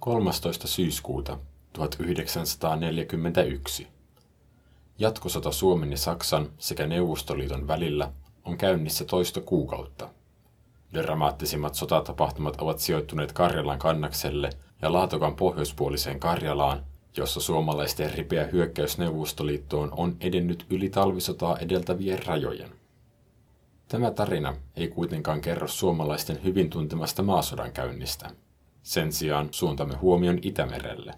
13. syyskuuta 1941. Jatkosota Suomen ja Saksan sekä Neuvostoliiton välillä on käynnissä toista kuukautta. Dramaattisimmat sotatapahtumat ovat sijoittuneet Karjalan kannakselle ja Laatokan pohjoispuoliseen Karjalaan, jossa suomalaisten ripeä hyökkäys Neuvostoliittoon on edennyt yli talvisotaa edeltävien rajojen. Tämä tarina ei kuitenkaan kerro suomalaisten hyvin tuntemasta maasodan käynnistä. Sen sijaan suuntamme huomion Itämerelle.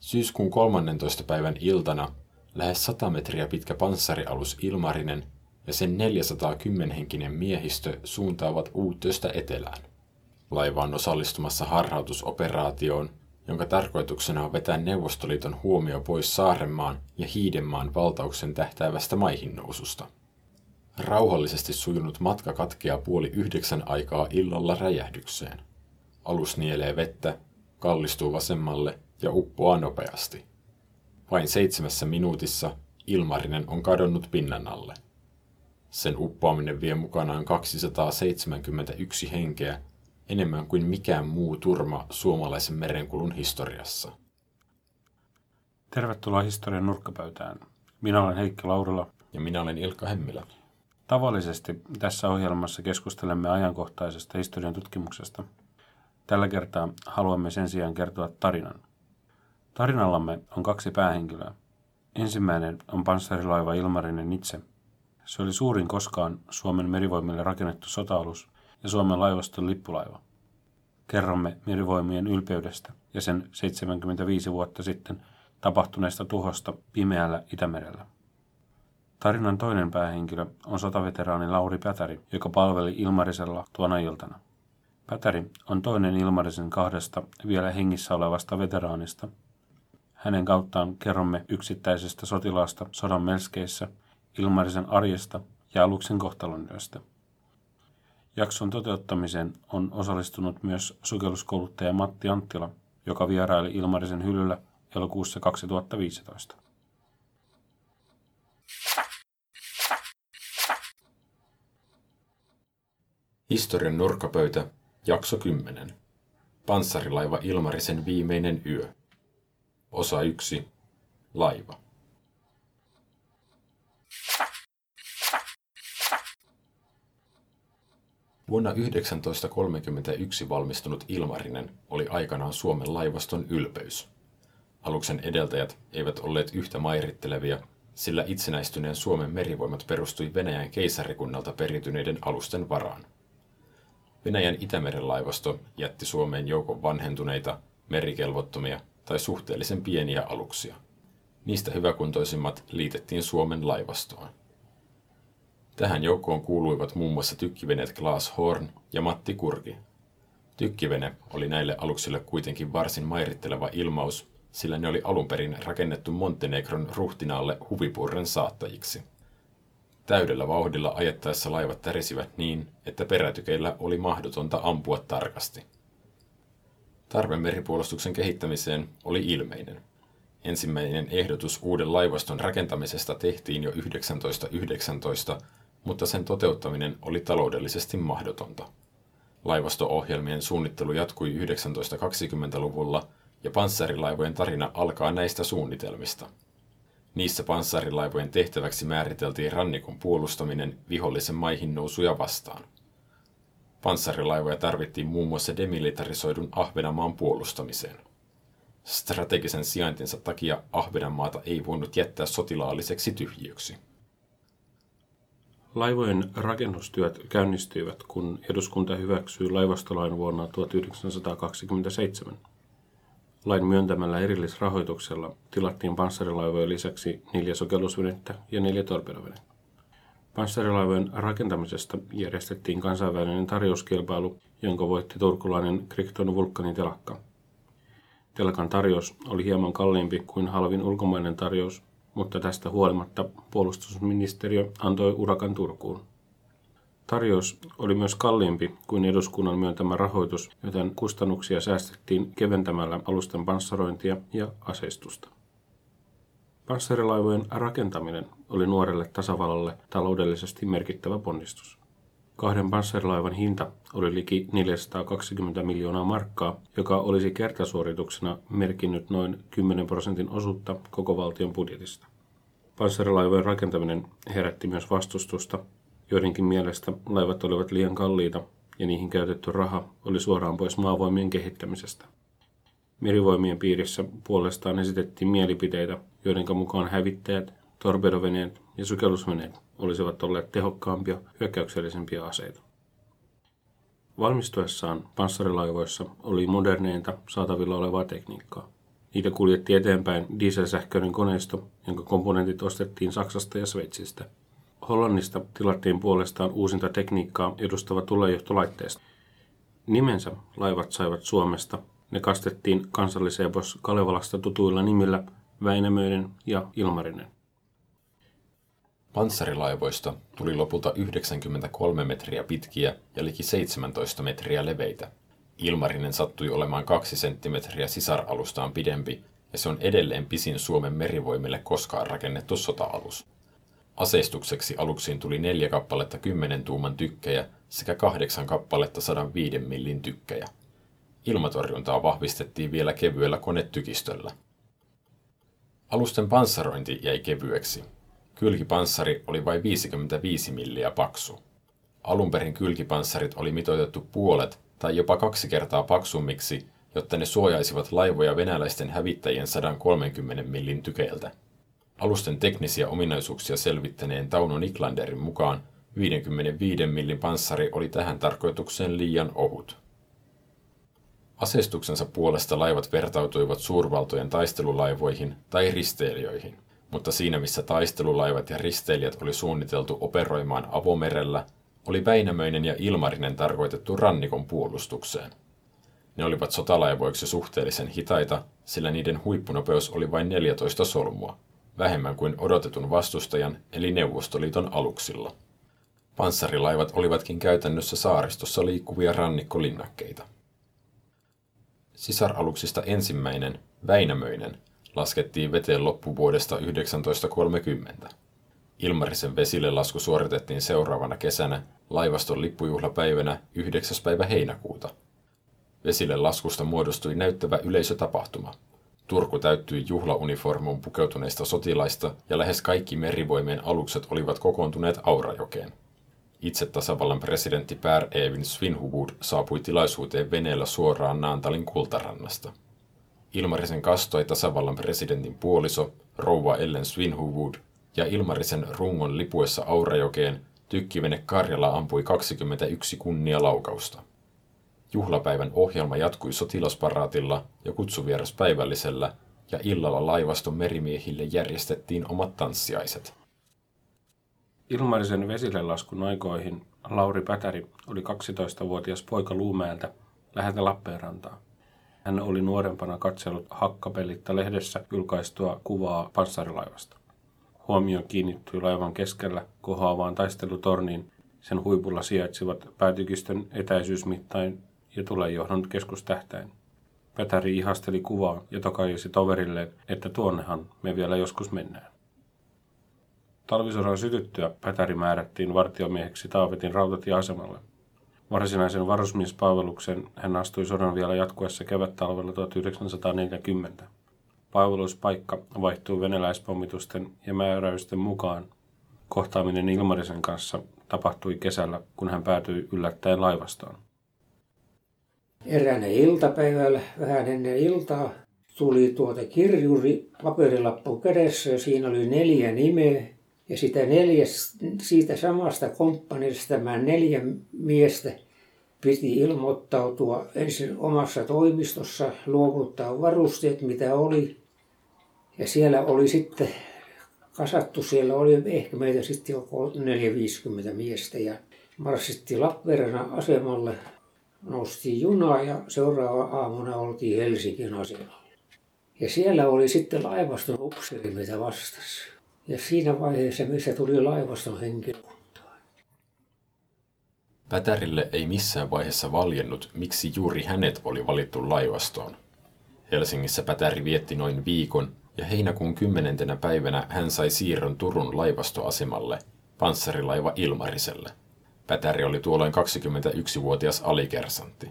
Syyskuun 13. päivän iltana lähes 100 metriä pitkä panssarialus Ilmarinen ja sen 410-henkinen miehistö suuntaavat Uuttöstä etelään. Laiva on osallistumassa harhautusoperaatioon, jonka tarkoituksena on vetää Neuvostoliiton huomio pois Saarenmaan ja Hiidenmaan valtauksen tähtäävästä maihinnoususta. Rauhallisesti sujunut matka katkeaa puoli yhdeksän aikaa illalla räjähdykseen. Alus nielee vettä, kallistuu vasemmalle ja uppoaa nopeasti. Vain seitsemässä minuutissa Ilmarinen on kadonnut pinnan alle. Sen uppoaminen vie mukanaan 271 henkeä, enemmän kuin mikään muu turma suomalaisen merenkulun historiassa. Tervetuloa historian nurkkapöytään. Minä olen Heikki Laurila. Ja minä olen Ilkka Hemmilä. Tavallisesti tässä ohjelmassa keskustelemme ajankohtaisesta historian tutkimuksesta. Tällä kertaa haluamme sen sijaan kertoa tarinan. Tarinallamme on kaksi päähenkilöä. Ensimmäinen on panssarilaiva Ilmarinen itse. Se oli suurin koskaan Suomen merivoimille rakennettu sotaalus ja Suomen laivaston lippulaiva. Kerromme merivoimien ylpeydestä ja sen 75 vuotta sitten tapahtuneesta tuhosta pimeällä Itämerellä. Tarinan toinen päähenkilö on sotaveteraani Lauri Pätäri, joka palveli Ilmarisella tuona iltana. Pätäri on toinen Ilmarisen kahdesta vielä hengissä olevasta veteraanista. Hänen kauttaan kerromme yksittäisestä sotilaasta sodan melskeissä, Ilmarisen arjesta ja aluksen kohtalonyöstä. Jakson toteuttamiseen on osallistunut myös sukelluskouluttaja Matti Anttila, joka vieraili Ilmarisen hyllyllä elokuussa 2015. Historian nurkkapöytä, jakso 10. Panssarilaiva Ilmarisen viimeinen yö. Osa 1. Laiva. Vuonna 1931 valmistunut Ilmarinen oli aikanaan Suomen laivaston ylpeys. Aluksen edeltäjät eivät olleet yhtä mairittelevia, sillä itsenäistyneen Suomen merivoimat perustui Venäjän keisarikunnalta perityneiden alusten varaan. Venäjän Itämeren laivasto jätti Suomeen joukon vanhentuneita, merikelvottomia tai suhteellisen pieniä aluksia. Niistä hyväkuntoisimmat liitettiin Suomen laivastoon. Tähän joukkoon kuuluivat muun muassa tykkiveneet Klaas Horn ja Matti Kurki. Tykkivene oli näille aluksille kuitenkin varsin mairitteleva ilmaus, sillä ne oli alun perin rakennettu Montenegron ruhtinaalle huvipurren saattajiksi. Täydellä vauhdilla ajettaessa laivat tärisivät niin, että perätykeillä oli mahdotonta ampua tarkasti. Tarve meripuolustuksen kehittämiseen oli ilmeinen. Ensimmäinen ehdotus uuden laivaston rakentamisesta tehtiin jo 1919, mutta sen toteuttaminen oli taloudellisesti mahdotonta. Laivasto-ohjelmien suunnittelu jatkui 1920-luvulla ja panssarilaivojen tarina alkaa näistä suunnitelmista – Niissä panssarilaivojen tehtäväksi määriteltiin rannikon puolustaminen vihollisen maihin nousuja vastaan. Panssarilaivoja tarvittiin muun muassa demilitarisoidun Ahvenanmaan puolustamiseen. Strategisen sijaintinsa takia Ahvenanmaata ei voinut jättää sotilaalliseksi tyhjiöksi. Laivojen rakennustyöt käynnistyivät, kun eduskunta hyväksyi laivastolain vuonna 1927. Lain myöntämällä erillisrahoituksella tilattiin panssarilaivojen lisäksi neljä sokellusvenettä ja neljä torpedovenettä. Panssarilaivojen rakentamisesta järjestettiin kansainvälinen tarjouskilpailu, jonka voitti turkulainen Krikton Vulkanin telakka. Telakan tarjous oli hieman kalliimpi kuin halvin ulkomainen tarjous, mutta tästä huolimatta puolustusministeriö antoi urakan Turkuun. Tarjous oli myös kalliimpi kuin eduskunnan myöntämä rahoitus, joten kustannuksia säästettiin keventämällä alusten panssarointia ja aseistusta. Panssarilaivojen rakentaminen oli nuorelle tasavallalle taloudellisesti merkittävä ponnistus. Kahden panssarilaivan hinta oli liki 420 miljoonaa markkaa, joka olisi kertasuorituksena merkinnyt noin 10 prosentin osuutta koko valtion budjetista. Panssarilaivojen rakentaminen herätti myös vastustusta. Joidenkin mielestä laivat olivat liian kalliita ja niihin käytetty raha oli suoraan pois maavoimien kehittämisestä. Merivoimien piirissä puolestaan esitettiin mielipiteitä, joiden mukaan hävittäjät, torpedoveneet ja sukellusveneet olisivat olleet tehokkaampia, hyökkäyksellisempiä aseita. Valmistuessaan panssarilaivoissa oli moderneinta saatavilla olevaa tekniikkaa. Niitä kuljetti eteenpäin dieselsähköinen koneisto, jonka komponentit ostettiin Saksasta ja Sveitsistä. Hollannista tilattiin puolestaan uusinta tekniikkaa edustava tulejohtolaitteisto. Nimensä laivat saivat Suomesta. Ne kastettiin kansalliseen Kalevalasta tutuilla nimillä Väinämöinen ja Ilmarinen. Panssarilaivoista tuli lopulta 93 metriä pitkiä ja liki 17 metriä leveitä. Ilmarinen sattui olemaan kaksi senttimetriä sisaralustaan pidempi, ja se on edelleen pisin Suomen merivoimille koskaan rakennettu sota-alus. Aseistukseksi aluksiin tuli neljä kappaletta 10 tuuman tykkejä sekä kahdeksan kappaletta 105 millin tykkejä. Ilmatorjuntaa vahvistettiin vielä kevyellä konetykistöllä. Alusten panssarointi jäi kevyeksi, Kylkipanssari oli vain 55 milliä paksu. Alun perin kylkipanssarit oli mitoitettu puolet tai jopa kaksi kertaa paksummiksi, jotta ne suojaisivat laivoja venäläisten hävittäjien 130 millin tykeiltä. Alusten teknisiä ominaisuuksia selvittäneen Tauno Niklanderin mukaan 55 millin panssari oli tähän tarkoitukseen liian ohut. Aseistuksensa puolesta laivat vertautuivat suurvaltojen taistelulaivoihin tai risteilijöihin – mutta siinä missä taistelulaivat ja risteilijät oli suunniteltu operoimaan avomerellä, oli Väinämöinen ja Ilmarinen tarkoitettu rannikon puolustukseen. Ne olivat sotalaivoiksi suhteellisen hitaita, sillä niiden huippunopeus oli vain 14 solmua, vähemmän kuin odotetun vastustajan eli Neuvostoliiton aluksilla. Panssarilaivat olivatkin käytännössä saaristossa liikkuvia rannikkolinnakkeita. Sisaraluksista ensimmäinen, Väinämöinen, laskettiin veteen loppuvuodesta 1930. Ilmarisen vesille lasku suoritettiin seuraavana kesänä laivaston lippujuhlapäivänä 9. päivä heinäkuuta. Vesille laskusta muodostui näyttävä yleisötapahtuma. Turku täyttyi juhlauniformuun pukeutuneista sotilaista ja lähes kaikki merivoimien alukset olivat kokoontuneet Aurajokeen. Itse tasavallan presidentti Per Evin Svinhuvud saapui tilaisuuteen veneellä suoraan Naantalin kultarannasta. Ilmarisen kastoi tasavallan presidentin puoliso, rouva Ellen Svinhuvud, ja Ilmarisen rungon lipuessa Aurajokeen tykkivene Karjala ampui 21 kunnia laukausta. Juhlapäivän ohjelma jatkui sotilasparaatilla ja kutsuvieras päivällisellä, ja illalla laivaston merimiehille järjestettiin omat tanssiaiset. Ilmarisen vesille laskun aikoihin Lauri Pätäri oli 12-vuotias poika Luumäeltä läheltä Lappeenrantaa. Hän oli nuorempana katsellut Hakkapelitta lehdessä julkaistua kuvaa panssarilaivasta. Huomio kiinnittyi laivan keskellä kohoavaan taistelutorniin. Sen huipulla sijaitsivat päätykistön etäisyysmittain ja tulenjohdon keskustähtäin. Pätäri ihasteli kuvaa ja tokaisi toverille, että tuonnehan me vielä joskus mennään. Talvisodan sytyttyä Pätäri määrättiin vartiomieheksi Taavetin rautatieasemalle. Varsinaisen varusmiespalveluksen hän astui sodan vielä jatkuessa kevättalvella 1940. Palveluspaikka vaihtui venäläispommitusten ja määräysten mukaan. Kohtaaminen Ilmarisen kanssa tapahtui kesällä, kun hän päätyi yllättäen laivastoon. Eräänä iltapäivällä, vähän ennen iltaa, tuli tuota kirjuri paperilappu kädessä ja siinä oli neljä nimeä ja sitä neljäs, siitä samasta komppanista tämä neljä miestä piti ilmoittautua ensin omassa toimistossa, luovuttaa varusteet, mitä oli. Ja siellä oli sitten kasattu, siellä oli ehkä meitä sitten jo 450 miestä ja marssittiin Lappeenrannan asemalle, noustiin junaa ja seuraava aamuna oltiin Helsingin asemalla. Ja siellä oli sitten laivaston upseeri, mitä vastasi. Ja siinä vaiheessa, missä tuli laivaston henkilökuntaa. Pätärille ei missään vaiheessa valjennut, miksi juuri hänet oli valittu laivastoon. Helsingissä Pätäri vietti noin viikon ja heinäkuun kymmenentenä päivänä hän sai siirron Turun laivastoasemalle, panssarilaiva Ilmariselle. Pätäri oli tuolloin 21-vuotias alikersantti.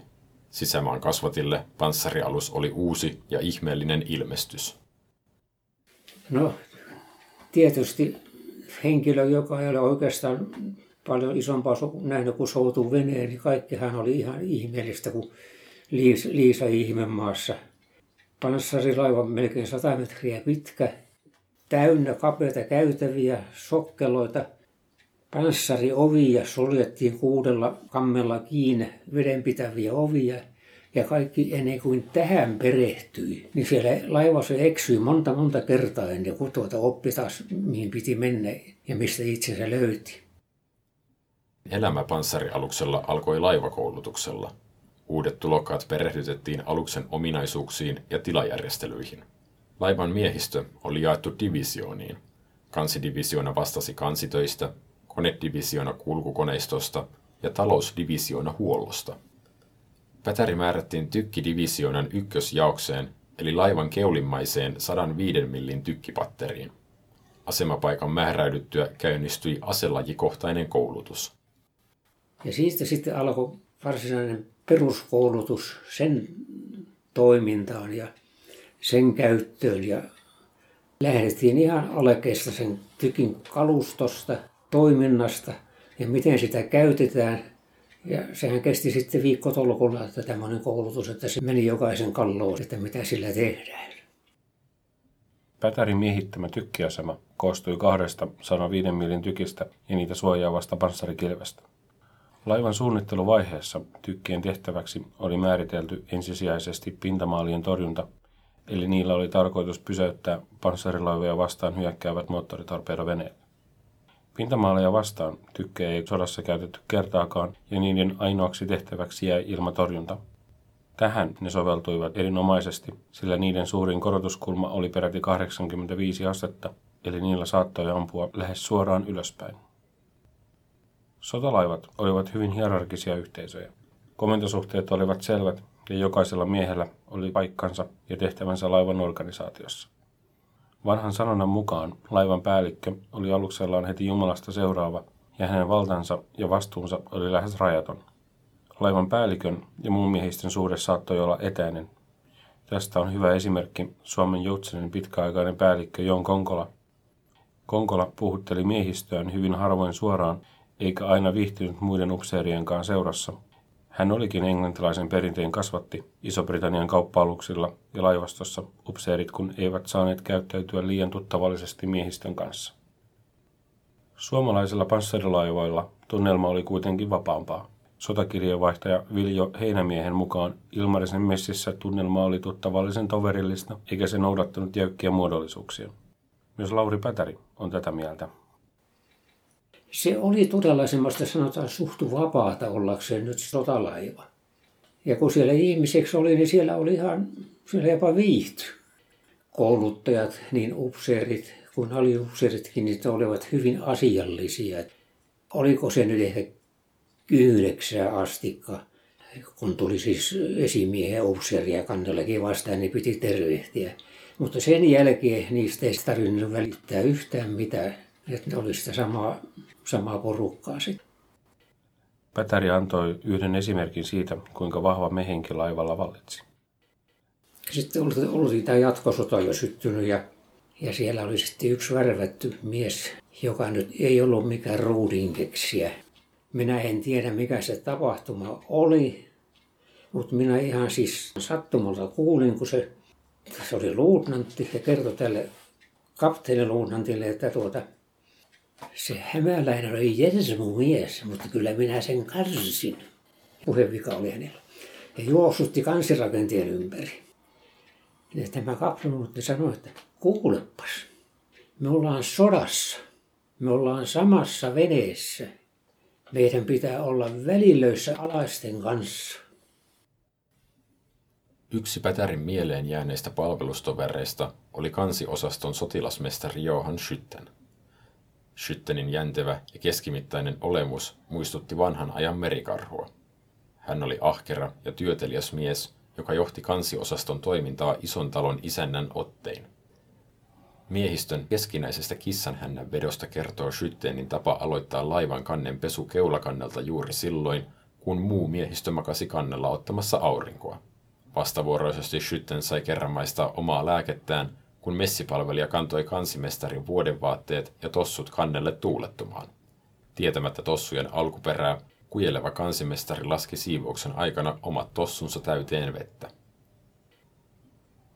Sisämaan kasvatille panssarialus oli uusi ja ihmeellinen ilmestys. No, tietysti henkilö, joka ei ole oikeastaan paljon isompaa nähnyt kuin soutu veneen, niin kaikkihan oli ihan ihmeellistä, kun Liisa, Liisa ihmemaassa. Panssarilaiva melkein 100 metriä pitkä, täynnä kapeita käytäviä, sokkeloita, panssariovia suljettiin kuudella kammella kiinni, vedenpitäviä ovia ja kaikki ennen kuin tähän perehtyi, niin siellä laivassa eksyi monta monta kertaa ennen kuin tuota oppi taas, mihin piti mennä ja mistä itsensä löyti. Elämä panssarialuksella alkoi laivakoulutuksella. Uudet tulokkaat perehdytettiin aluksen ominaisuuksiin ja tilajärjestelyihin. Laivan miehistö oli jaettu divisiooniin. Kansidivisioona vastasi kansitöistä, konedivisioona kulkukoneistosta ja talousdivisioona huollosta. Pätäri määrättiin tykkidivisioonan ykkösjaokseen, eli laivan keulimmaiseen 105 millin tykkipatteriin. Asemapaikan määräydyttyä käynnistyi aselajikohtainen koulutus. Ja siitä sitten alkoi varsinainen peruskoulutus sen toimintaan ja sen käyttöön. Ja lähdettiin ihan alkeista sen tykin kalustosta, toiminnasta ja miten sitä käytetään. Ja sehän kesti sitten viikkotolkulla, että tämmöinen koulutus, että se meni jokaisen kalloon, että mitä sillä tehdään. Pätärin miehittämä tykkiasema koostui kahdesta 105 millin tykistä ja niitä suojaavasta panssarikilvestä. Laivan suunnitteluvaiheessa tykkien tehtäväksi oli määritelty ensisijaisesti pintamaalien torjunta, eli niillä oli tarkoitus pysäyttää panssarilaivoja vastaan hyökkäävät moottoritorpeedoveneet. Pintamaaleja vastaan tykkejä ei sodassa käytetty kertaakaan ja niiden ainoaksi tehtäväksi jäi ilmatorjunta. Tähän ne soveltuivat erinomaisesti, sillä niiden suurin korotuskulma oli peräti 85 astetta, eli niillä saattoi ampua lähes suoraan ylöspäin. Sotalaivat olivat hyvin hierarkisia yhteisöjä. Komentosuhteet olivat selvät ja jokaisella miehellä oli paikkansa ja tehtävänsä laivan organisaatiossa. Vanhan sanonnan mukaan laivan päällikkö oli aluksellaan heti Jumalasta seuraava ja hänen valtansa ja vastuunsa oli lähes rajaton. Laivan päällikön ja muun miehistön suhde saattoi olla etäinen. Tästä on hyvä esimerkki Suomen Joutsenin pitkäaikainen päällikkö Jon Konkola. Konkola puhutteli miehistöään hyvin harvoin suoraan eikä aina viihtynyt muiden upseerienkaan seurassa. Hän olikin englantilaisen perinteen kasvatti Iso-Britannian kauppa-aluksilla ja laivastossa upseerit, kun eivät saaneet käyttäytyä liian tuttavallisesti miehistön kanssa. Suomalaisilla panssarilaivoilla tunnelma oli kuitenkin vapaampaa. Sotakirjeenvaihtaja Viljo Heinämiehen mukaan Ilmarisen messissä tunnelma oli tuttavallisen toverillista, eikä se noudattanut jäykkiä muodollisuuksia. Myös Lauri Pätäri on tätä mieltä se oli todella semmoista sanotaan suhtu vapaata ollakseen nyt sotalaiva. Ja kun siellä ihmiseksi oli, niin siellä oli ihan, siellä jopa viihty. Kouluttajat, niin upseerit kuin aliupseeritkin, niin olivat hyvin asiallisia. Oliko se nyt ehkä yhdeksää astikka, kun tuli siis esimiehen upseeria kannellakin vastaan, niin piti tervehtiä. Mutta sen jälkeen niistä ei tarvinnut välittää yhtään mitään, että ne oli sitä samaa samaa porukkaa sitten. Pätäri antoi yhden esimerkin siitä, kuinka vahva mehenki laivalla vallitsi. Sitten oli, oli tämä jatkosota jo syttynyt ja, ja siellä oli sitten yksi värvätty mies, joka nyt ei ollut mikään ruudinkeksiä. Minä en tiedä mikä se tapahtuma oli, mutta minä ihan siis sattumalta kuulin, kun se, se oli luutnantti ja kertoi tälle kapteeniluutnantille, että tuota, se hämäläinen oli Jermu mies, mutta kyllä minä sen karsin. Puhevika oli hänellä. Ja juoksutti kansirakenteen ympäri. Ja tämä kapsumuutti sanoi, että kuulepas, me ollaan sodassa. Me ollaan samassa veneessä. Meidän pitää olla välilöissä alaisten kanssa. Yksi Pätärin mieleen jääneistä palvelustovereista oli kansiosaston sotilasmestari Johan Schütten. Schüttenin jäntevä ja keskimittainen olemus muistutti vanhan ajan merikarhua. Hän oli ahkera ja työteliäs mies, joka johti kansiosaston toimintaa ison talon isännän ottein. Miehistön keskinäisestä kissanhännän vedosta kertoo Schüttenin tapa aloittaa laivan kannen pesu keulakannelta juuri silloin, kun muu miehistö makasi kannella ottamassa aurinkoa. Vastavuoroisesti Schütten sai kerran maistaa omaa lääkettään, kun messipalvelija kantoi kansimestarin vuodenvaatteet ja tossut kannelle tuulettumaan. Tietämättä tossujen alkuperää, kujeleva kansimestari laski siivouksen aikana omat tossunsa täyteen vettä.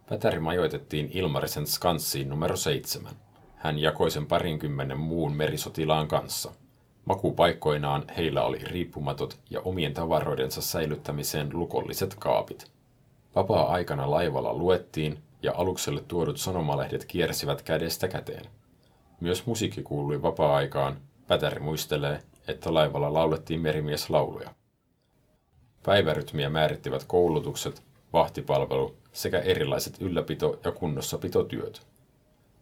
Pätäri majoitettiin Ilmarisen skanssiin numero seitsemän. Hän jakoi sen parinkymmenen muun merisotilaan kanssa. Makupaikkoinaan heillä oli riippumatot ja omien tavaroidensa säilyttämiseen lukolliset kaapit. Vapaa-aikana laivalla luettiin ja alukselle tuodut sanomalehdet kiersivät kädestä käteen. Myös musiikki kuului vapaa-aikaan. Pätäri muistelee, että laivalla laulettiin merimieslauluja. Päivärytmiä määrittivät koulutukset, vahtipalvelu sekä erilaiset ylläpito- ja kunnossapitotyöt.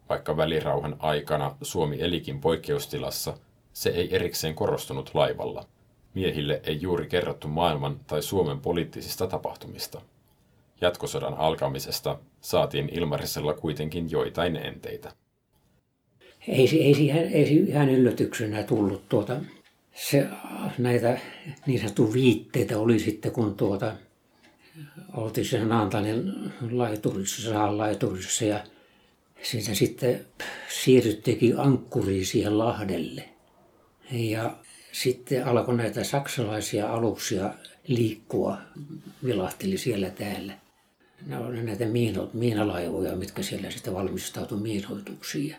Vaikka välirauhan aikana Suomi elikin poikkeustilassa, se ei erikseen korostunut laivalla. Miehille ei juuri kerrottu maailman tai Suomen poliittisista tapahtumista. Jatkosodan alkamisesta saatiin Ilmarisella kuitenkin joitain enteitä. Ei, ei, siihen, ei ihan yllätyksenä tullut tuota, se, näitä niin sanottu viitteitä oli sitten, kun tuota, oltiin sen Naantanin laiturissa, saan laiturissa ja siitä sitten siirryttiinkin ankkuriin siihen Lahdelle. Ja sitten alkoi näitä saksalaisia aluksia liikkua, vilahteli siellä täällä. Ne oli näitä miino, miinalaivoja, mitkä siellä sitten valmistautui miinoituksiin.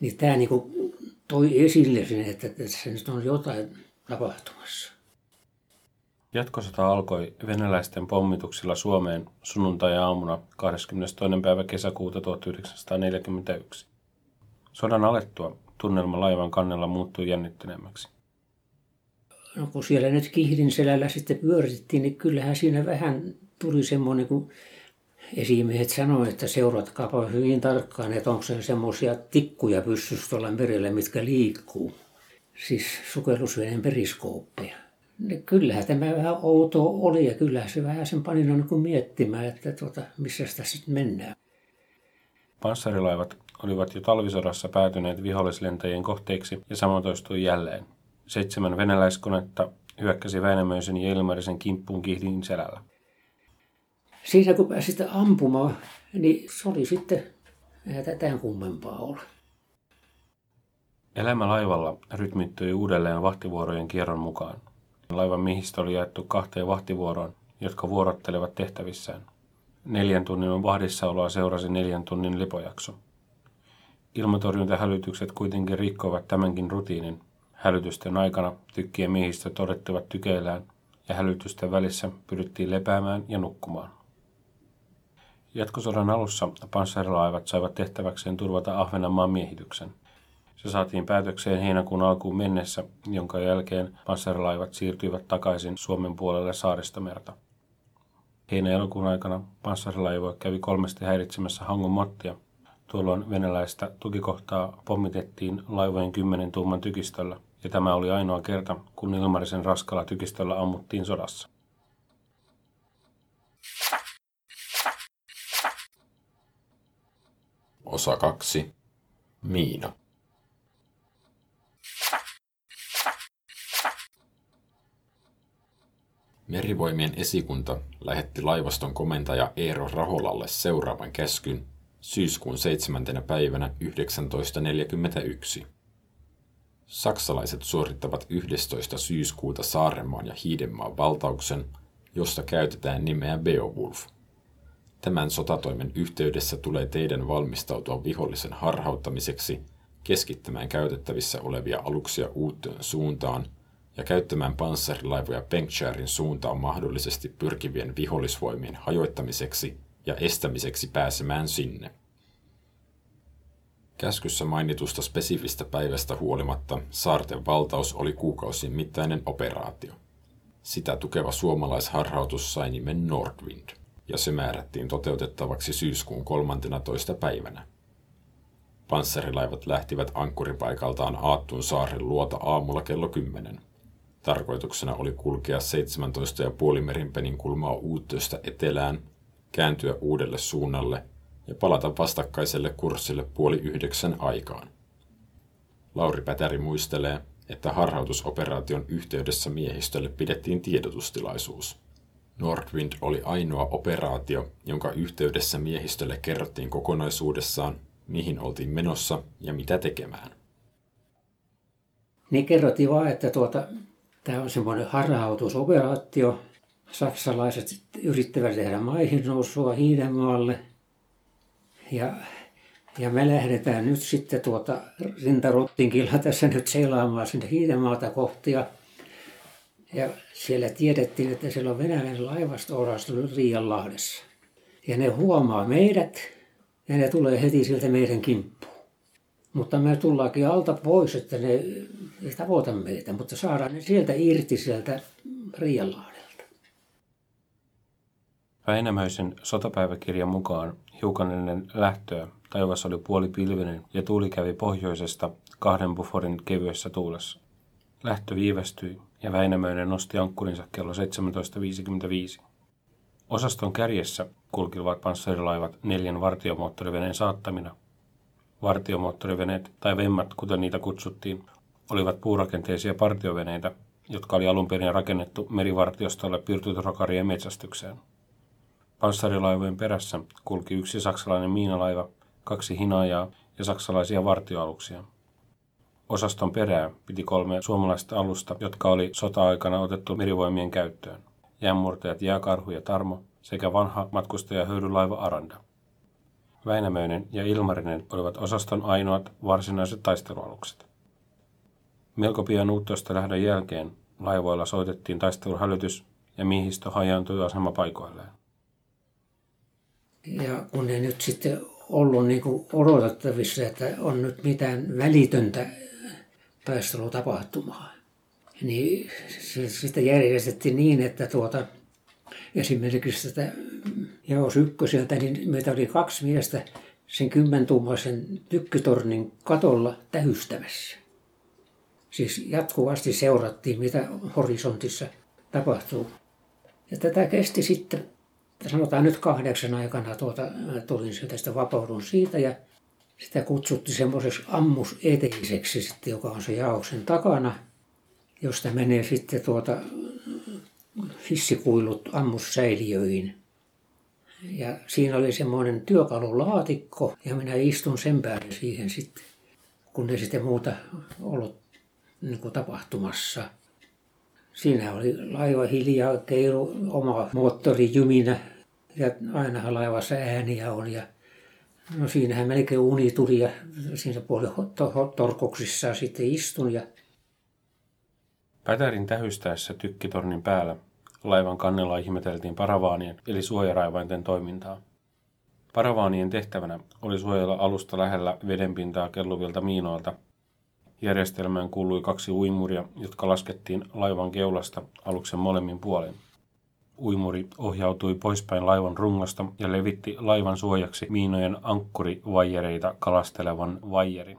Niin tämä niinku toi esille sen, että tässä nyt on jotain tapahtumassa. Jatkosota alkoi venäläisten pommituksilla Suomeen sunnuntai-aamuna 22. päivä kesäkuuta 1941. Sodan alettua tunnelma laivan kannella muuttui jännittyneemmäksi. No kun siellä nyt kihdin selällä sitten pyörittiin, niin kyllähän siinä vähän tuli semmoinen, kun esimiehet sanoivat, että seuratkaapa hyvin tarkkaan, että onko se semmoisia tikkuja pyssyssä tuolla merellä, mitkä liikkuu. Siis sukellusveden periskooppeja kyllähän tämä vähän outo oli ja kyllähän se vähän sen pani niin miettimään, että tuota, missä sitä sitten mennään. Panssarilaivat olivat jo talvisodassa päätyneet vihollislentäjien kohteiksi ja sama toistui jälleen. Seitsemän venäläiskonetta hyökkäsi Väinämöisen ja Ilmarisen kimppuun kihdin selällä. Siinä kun pääsi sitä ampumaan, niin se oli sitten, eihän tätä kummempaa ole. Elämä laivalla rytmittyi uudelleen vahtivuorojen kierron mukaan. Laivan miehistö oli jaettu kahteen vahtivuoroon, jotka vuorottelevat tehtävissään. Neljän tunnin vahdissaoloa seurasi neljän tunnin lepojakso. Ilmatorjuntahälytykset kuitenkin rikkoivat tämänkin rutiinin. Hälytysten aikana tykkien miehistö todettivat tykeillään ja hälytysten välissä pyrittiin lepäämään ja nukkumaan. Jatkosodan alussa panssarilaivat saivat tehtäväkseen turvata Ahvenanmaan miehityksen. Se saatiin päätökseen heinäkuun alkuun mennessä, jonka jälkeen panssarilaivat siirtyivät takaisin Suomen puolelle saaristomerta. Heinä-elokuun aikana panssarilaivo kävi kolmesti häiritsemässä Hangon mottia. Tuolloin venäläistä tukikohtaa pommitettiin laivojen kymmenen tuuman tykistöllä, ja tämä oli ainoa kerta, kun Ilmarisen raskalla tykistöllä ammuttiin sodassa. Osa 2. Miina. Merivoimien esikunta lähetti laivaston komentaja Eero Raholalle seuraavan käskyn syyskuun 7. päivänä 1941. Saksalaiset suorittavat 11. syyskuuta Saarenmaan ja Hiidenmaan valtauksen, josta käytetään nimeä Beowulf. Tämän sotatoimen yhteydessä tulee teidän valmistautua vihollisen harhauttamiseksi, keskittämään käytettävissä olevia aluksia uutteen suuntaan – ja käyttämään panssarilaivoja Penkshiren suuntaan mahdollisesti pyrkivien vihollisvoimien hajoittamiseksi ja estämiseksi pääsemään sinne. Käskyssä mainitusta spesifistä päivästä huolimatta saarten valtaus oli kuukausien mittainen operaatio. Sitä tukeva suomalaisharhautus sai nimen Nordwind, ja se määrättiin toteutettavaksi syyskuun 13. päivänä. Panssarilaivat lähtivät ankkuripaikaltaan Aattun saaren luota aamulla kello 10. Tarkoituksena oli kulkea 17,5 merinpenin kulmaa Uuttöstä etelään, kääntyä uudelle suunnalle ja palata vastakkaiselle kurssille puoli yhdeksän aikaan. Lauri Pätäri muistelee, että harhautusoperaation yhteydessä miehistölle pidettiin tiedotustilaisuus. Nordwind oli ainoa operaatio, jonka yhteydessä miehistölle kerrottiin kokonaisuudessaan, mihin oltiin menossa ja mitä tekemään. Niin kerrottiin vaan, että tuota, tämä on semmoinen harhautusoperaatio. Saksalaiset yrittävät tehdä maihin nousua Hiidenmaalle. Ja, ja me lähdetään nyt sitten tuota rintarottinkilla tässä nyt seilaamaan sinne Hiidenmaata kohti. Ja, ja siellä tiedettiin, että siellä on venäläinen laivasto orastunut Riianlahdessa. Ja ne huomaa meidät ja ne tulee heti sieltä meidän kimppuun. Mutta me tullaankin alta pois, että ne ei tavoita meitä, mutta saadaan ne sieltä irti sieltä Riianlahdelta. Väinämöisen sotapäiväkirjan mukaan hiukan ennen lähtöä taivas oli puoli pilvinen ja tuuli kävi pohjoisesta kahden buforin kevyessä tuulessa. Lähtö viivästyi ja Väinämöinen nosti ankkurinsa kello 17.55. Osaston kärjessä kulkivat panssarilaivat neljän vartiomoottoriveneen saattamina. Vartiomoottoriveneet, tai vemmat kuten niitä kutsuttiin, olivat puurakenteisia partioveneitä, jotka oli alun perin rakennettu merivartiostolle pirtutrokarien metsästykseen. Panssarilaivojen perässä kulki yksi saksalainen miinalaiva, kaksi hinaajaa ja saksalaisia vartioaluksia. Osaston perää piti kolme suomalaista alusta, jotka oli sota-aikana otettu merivoimien käyttöön. Jämmurtajat Jääkarhu ja Tarmo sekä vanha matkustajahöyrylaiva Aranda. Väinämöinen ja Ilmarinen olivat osaston ainoat varsinaiset taistelualukset. Melko pian uuttoista lähdön jälkeen laivoilla soitettiin taisteluhälytys ja miehistö hajaantui asemapaikoilleen. Ja kun ei nyt sitten ollut niin odotettavissa, että on nyt mitään välitöntä taistelutapahtumaa, niin sitä järjestettiin niin, että tuota, esimerkiksi tätä Jaos ykköseltä, niin meitä oli kaksi miestä sen kymmentuumaisen tykkytornin katolla tähystämässä. Siis jatkuvasti seurattiin, mitä horisontissa tapahtuu. Ja tätä kesti sitten, sanotaan nyt kahdeksan aikana tuota, tulin sieltä, sitä vapaudun siitä ja sitä kutsuttiin semmoiseksi ammuseteiseksi sitten, joka on se jaoksen takana, josta menee sitten tuota hissikuilut ammussäiliöihin. Ja siinä oli semmoinen työkalulaatikko ja minä istun sen päälle siihen sitten, kun ei sitten muuta ollut niin kuin tapahtumassa. Siinä oli laiva hiljaa, keilu oma moottori jyminä ja aina laivassa ääniä on. Ja no siinähän melkein uni tuli ja siinä puolella torkoksissa sitten istun. Ja... Pätärin tähystäessä tykkitornin päällä laivan kannella ihmeteltiin paravaanien eli suojaraivainten toimintaa. Paravaanien tehtävänä oli suojella alusta lähellä vedenpintaa kelluvilta miinoilta – Järjestelmään kuului kaksi uimuria, jotka laskettiin laivan keulasta aluksen molemmin puolin. Uimuri ohjautui poispäin laivan rungosta ja levitti laivan suojaksi miinojen ankkurivaijereita kalastelevan vaijerin.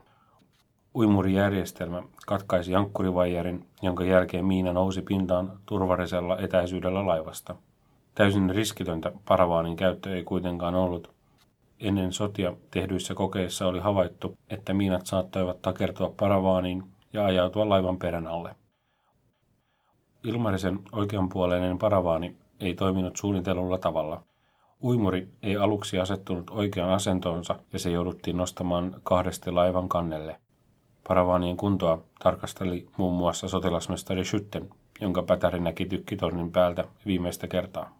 Uimurijärjestelmä katkaisi ankkurivaijerin, jonka jälkeen miina nousi pintaan turvallisella etäisyydellä laivasta. Täysin riskitöntä paravaanin käyttö ei kuitenkaan ollut, Ennen sotia tehdyissä kokeissa oli havaittu, että miinat saattoivat takertua paravaaniin ja ajautua laivan perän alle. Ilmarisen oikeanpuoleinen paravaani ei toiminut suunnitellulla tavalla. Uimuri ei aluksi asettunut oikeaan asentoonsa ja se jouduttiin nostamaan kahdesti laivan kannelle. Paravaanien kuntoa tarkasteli muun muassa sotilasmestari Schütten, jonka pätäri näki tykkitornin päältä viimeistä kertaa.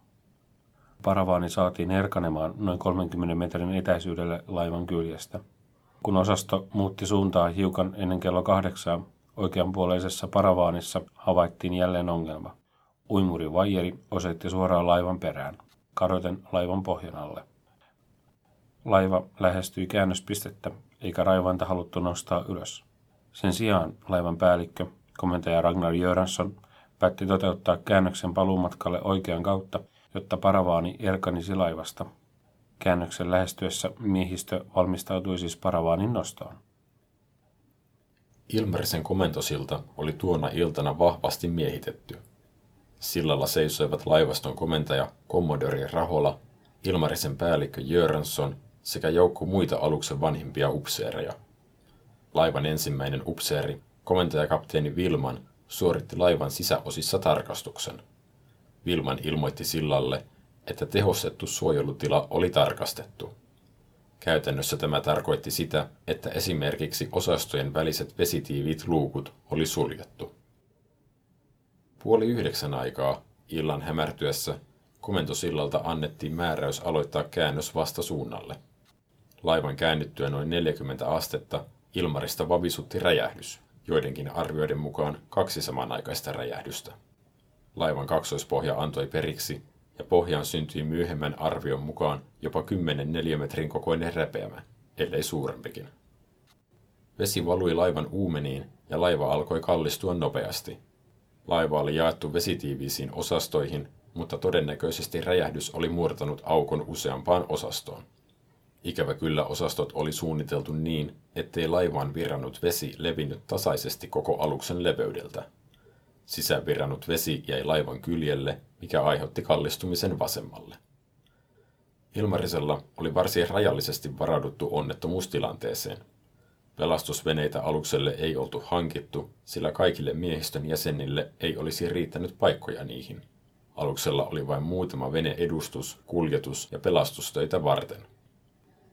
Paravaani saatiin erkanemaan noin 30 metrin etäisyydelle laivan kyljestä. Kun osasto muutti suuntaa hiukan ennen kello kahdeksaa, oikeanpuoleisessa paravaanissa havaittiin jälleen ongelma. Uimuri vajeri osoitti suoraan laivan perään, kadoten laivan pohjan alle. Laiva lähestyi käännöspistettä, eikä raivanta haluttu nostaa ylös. Sen sijaan laivan päällikkö, komentaja Ragnar Jöransson, päätti toteuttaa käännöksen paluumatkalle oikean kautta jotta paravaani erkanisi laivasta. Käännöksen lähestyessä miehistö valmistautui siis paravaanin nostoon. Ilmerisen komentosilta oli tuona iltana vahvasti miehitetty. Sillalla seisoivat laivaston komentaja Commodore Rahola, Ilmarisen päällikkö Jöransson sekä joukko muita aluksen vanhimpia upseereja. Laivan ensimmäinen upseeri, komentajakapteeni Vilman, suoritti laivan sisäosissa tarkastuksen. Vilman ilmoitti sillalle, että tehostettu suojelutila oli tarkastettu. Käytännössä tämä tarkoitti sitä, että esimerkiksi osastojen väliset vesitiivit luukut oli suljettu. Puoli yhdeksän aikaa, illan hämärtyessä, komentosillalta annettiin määräys aloittaa käännös vastasuunnalle. Laivan käännyttyä noin 40 astetta Ilmarista vavisutti räjähdys, joidenkin arvioiden mukaan kaksi samanaikaista räjähdystä. Laivan kaksoispohja antoi periksi ja pohjaan syntyi myöhemmän arvion mukaan jopa 10 neliömetrin kokoinen repeämä, ellei suurempikin. Vesi valui laivan uumeniin ja laiva alkoi kallistua nopeasti. Laiva oli jaettu vesitiiviisiin osastoihin, mutta todennäköisesti räjähdys oli murtanut aukon useampaan osastoon. Ikävä kyllä osastot oli suunniteltu niin, ettei laivaan virrannut vesi levinnyt tasaisesti koko aluksen leveydeltä. Sisävirrannut vesi jäi laivan kyljelle, mikä aiheutti kallistumisen vasemmalle. Ilmarisella oli varsin rajallisesti varauduttu onnettomuustilanteeseen. Pelastusveneitä alukselle ei oltu hankittu, sillä kaikille miehistön jäsenille ei olisi riittänyt paikkoja niihin. Aluksella oli vain muutama vene edustus, kuljetus ja pelastustöitä varten.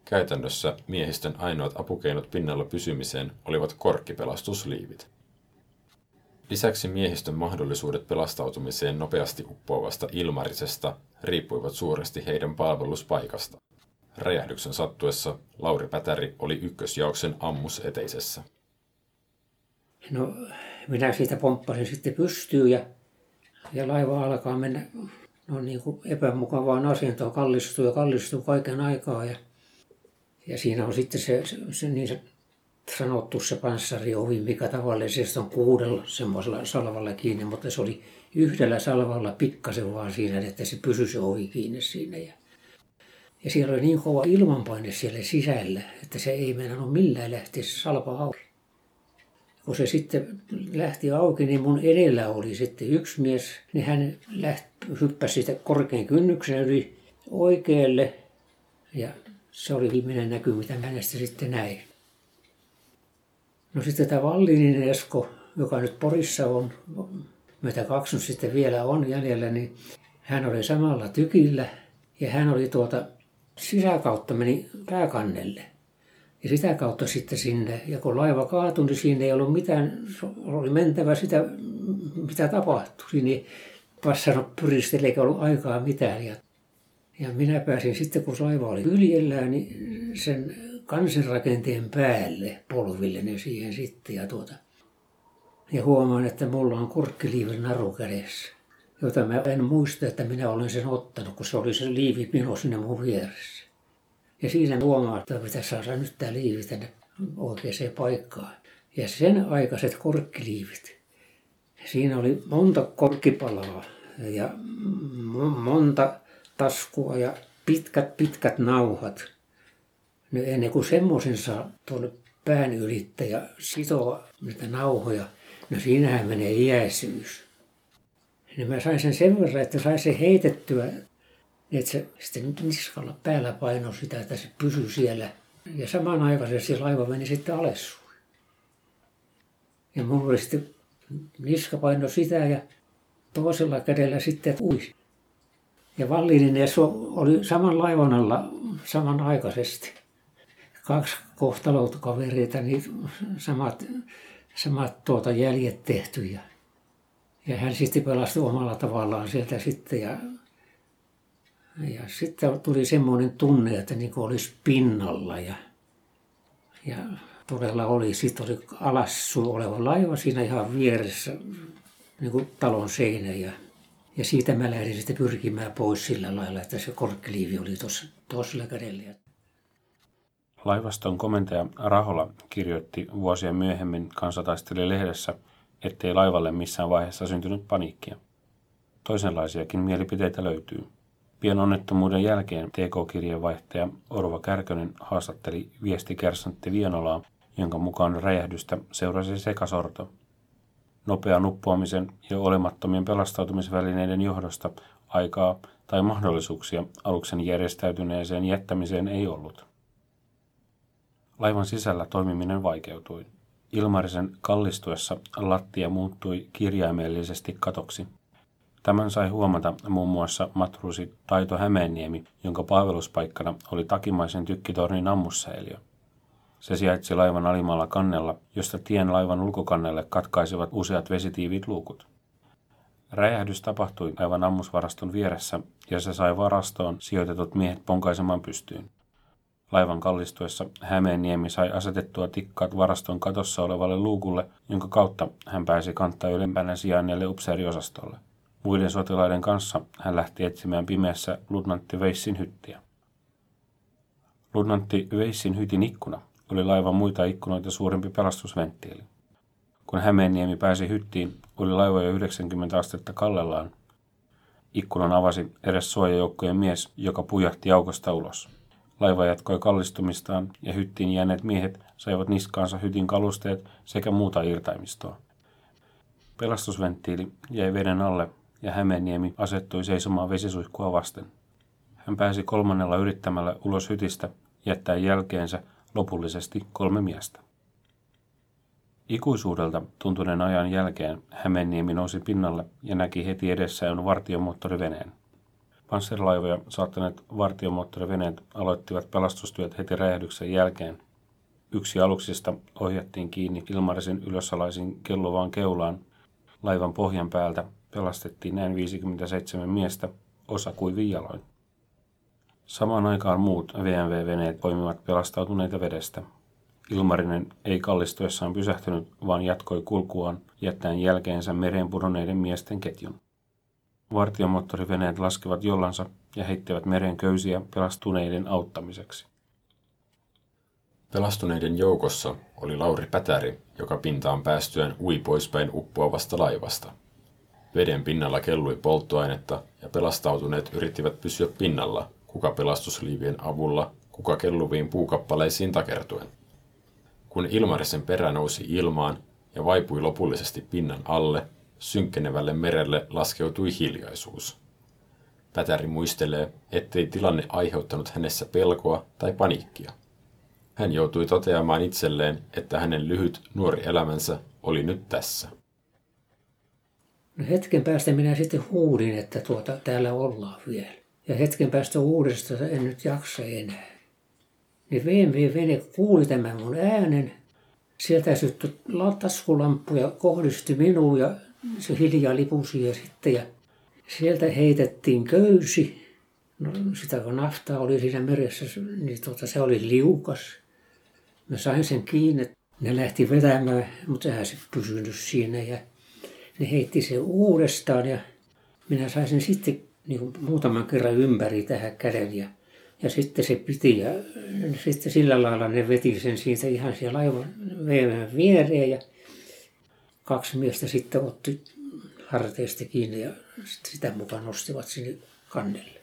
Käytännössä miehistön ainoat apukeinot pinnalla pysymiseen olivat korkkipelastusliivit. Lisäksi miehistön mahdollisuudet pelastautumiseen nopeasti uppoavasta ilmarisesta riippuivat suuresti heidän palveluspaikasta. Räjähdyksen sattuessa Lauri Pätäri oli ykkösjauksen ammus eteisessä. No, minä siitä pomppasin sitten pystyyn ja, ja laiva alkaa mennä no niin kuin epämukavaan asentoon, kallistuu ja kallistuu kaiken aikaa. Ja, ja siinä on sitten se, se, se niin se sanottu se panssariovi, mikä tavallisesti on kuudella semmoisella salvalla kiinni, mutta se oli yhdellä salvalla pikkasen vaan siinä, että se pysyi se ovi kiinni siinä. Ja, ja siellä oli niin kova ilmanpaine siellä sisällä, että se ei meinannut millään lähteä se salva auki. Kun se sitten lähti auki, niin mun edellä oli sitten yksi mies, niin hän lähti, hyppäsi sitä korkean kynnyksen yli oikealle ja se oli viimeinen näky, mitä hänestä sitten näin. No sitten tämä Vallinin Esko, joka nyt Porissa on, mitä kaksi nyt sitten vielä on jäljellä, niin hän oli samalla tykillä ja hän oli tuota sisäkautta meni pääkannelle. Ja sitä kautta sitten sinne, ja kun laiva kaatui, niin siinä ei ollut mitään, oli mentävä sitä, mitä tapahtui. Siinä ei passannut pyristellä eikä ollut aikaa mitään. Ja, ja minä pääsin sitten, kun laiva oli kyljellään, niin sen kansinrakenteen päälle polvillinen siihen sitten ja tuota. Ja huomaan, että mulla on kurkkiliivin naru kädessä, jota mä en muista, että minä olen sen ottanut, kun se oli se liivi minun sinne mun vieressä. Ja siinä huomaa, että pitäisi saada nyt tämä liivi tänne oikeaan paikkaan. Ja sen aikaiset korkkiliivit. Siinä oli monta korkkipalaa ja monta taskua ja pitkät pitkät nauhat nyt ennen kuin semmoisen saa tuonne pään ylittä ja sitoa niitä nauhoja, no siinähän menee iäisyys. Niin mä sain sen sen verran, että sain sen heitettyä, että se sitten niskalla päällä paino sitä, että se pysyi siellä. Ja samanaikaisesti laiva meni sitten alessuun. Ja mulla oli sitten niska paino sitä ja toisella kädellä sitten ui. Ja Vallinen ja oli saman laivan alla samanaikaisesti kaksi kavereita, niin samat, samat tuota jäljet tehty. Ja, ja hän sitten pelastui omalla tavallaan sieltä sitten. Ja, ja sitten tuli semmoinen tunne, että niin kuin olisi pinnalla. Ja, ja todella oli, sitten oli alassu oleva laiva siinä ihan vieressä, niin kuin talon seinä. Ja, ja siitä mä lähdin sitten pyrkimään pois sillä lailla, että se korkkiliivi oli tuossa toisella kädellä. Laivaston komentaja Rahola kirjoitti vuosia myöhemmin kansataistelijalehdessä, ettei laivalle missään vaiheessa syntynyt paniikkia. Toisenlaisiakin mielipiteitä löytyy. Pian onnettomuuden jälkeen TK-kirjeenvaihtaja Orva Kärkönen haastatteli viestikersantti Vienolaa, jonka mukaan räjähdystä seurasi sekasorto. Nopea nuppuamisen ja olemattomien pelastautumisvälineiden johdosta aikaa tai mahdollisuuksia aluksen järjestäytyneeseen jättämiseen ei ollut. Laivan sisällä toimiminen vaikeutui. Ilmarisen kallistuessa lattia muuttui kirjaimellisesti katoksi. Tämän sai huomata muun muassa matruusi Taito Hämeenniemi, jonka palveluspaikkana oli takimaisen tykkitornin ammussäiliö. Se sijaitsi laivan alimalla kannella, josta tien laivan ulkokannelle katkaisivat useat vesitiivit luukut. Räjähdys tapahtui aivan ammusvaraston vieressä ja se sai varastoon sijoitetut miehet ponkaisemaan pystyyn. Laivan kallistuessa Hämeenniemi sai asetettua tikkaat varaston katossa olevalle luukulle, jonka kautta hän pääsi kantaa ylempänä sijainneelle upseeriosastolle. Muiden sotilaiden kanssa hän lähti etsimään pimeässä lutnantti Veissin hyttiä. Lutnantti Veissin hytin ikkuna oli laivan muita ikkunoita suurempi pelastusventtiili. Kun Hämeenniemi pääsi hyttiin, oli laiva jo 90 astetta kallellaan. Ikkunan avasi edes suojajoukkojen mies, joka pujahti aukosta ulos. Laiva jatkoi kallistumistaan ja hyttiin jääneet miehet saivat niskaansa hytin kalusteet sekä muuta irtaimistoa. Pelastusventtiili jäi veden alle ja Hämeeniemi asettui seisomaan vesisuihkua vasten. Hän pääsi kolmannella yrittämällä ulos hytistä, jättäen jälkeensä lopullisesti kolme miestä. Ikuisuudelta tuntuneen ajan jälkeen Hämeenniemi nousi pinnalle ja näki heti edessään vartiomoottoriveneen. Pansserilaivoja saattaneet vartiomoottoriveneet aloittivat pelastustyöt heti räjähdyksen jälkeen. Yksi aluksista ohjattiin kiinni Ilmarisen ylösalaisin kelluvaan keulaan. Laivan pohjan päältä pelastettiin näin 57 miestä, osa kuivin jaloin. Samaan aikaan muut VMV-veneet poimivat pelastautuneita vedestä. Ilmarinen ei kallistuessaan pysähtynyt, vaan jatkoi kulkuaan jättäen jälkeensä mereen pudonneiden miesten ketjun. Vartiomoottoriveneet laskevat jollansa ja heittävät meren köysiä pelastuneiden auttamiseksi. Pelastuneiden joukossa oli Lauri Pätäri, joka pintaan päästyään ui poispäin uppoavasta laivasta. Veden pinnalla kellui polttoainetta ja pelastautuneet yrittivät pysyä pinnalla, kuka pelastusliivien avulla, kuka kelluviin puukappaleisiin takertuen. Kun Ilmarisen perä nousi ilmaan ja vaipui lopullisesti pinnan alle, synkkenevälle merelle laskeutui hiljaisuus. Pätäri muistelee, ettei tilanne aiheuttanut hänessä pelkoa tai paniikkia. Hän joutui toteamaan itselleen, että hänen lyhyt nuori elämänsä oli nyt tässä. No hetken päästä minä sitten huudin, että tuota, täällä ollaan vielä. Ja hetken päästä uudestaan en nyt jaksa enää. Niin VMV-vene kuuli tämän mun äänen. Sieltä syttyi taskulampu ja kohdisti minuun ja se hiljaa lipusi ja sitten ja sieltä heitettiin köysi. No, sitä kun naftaa oli siinä meressä, niin tuota, se oli liukas. Mä sain sen kiinni, ne lähti vetämään, mutta eihän se pysynyt siinä ja ne heitti sen uudestaan ja minä sain sen sitten niin kuin muutaman kerran ympäri tähän käden ja, ja sitten se piti ja sitten sillä lailla ne veti sen siitä ihan siellä laivan viereen ja kaksi miestä sitten otti harteista kiinni ja sitä mukaan nostivat sinne kannelle.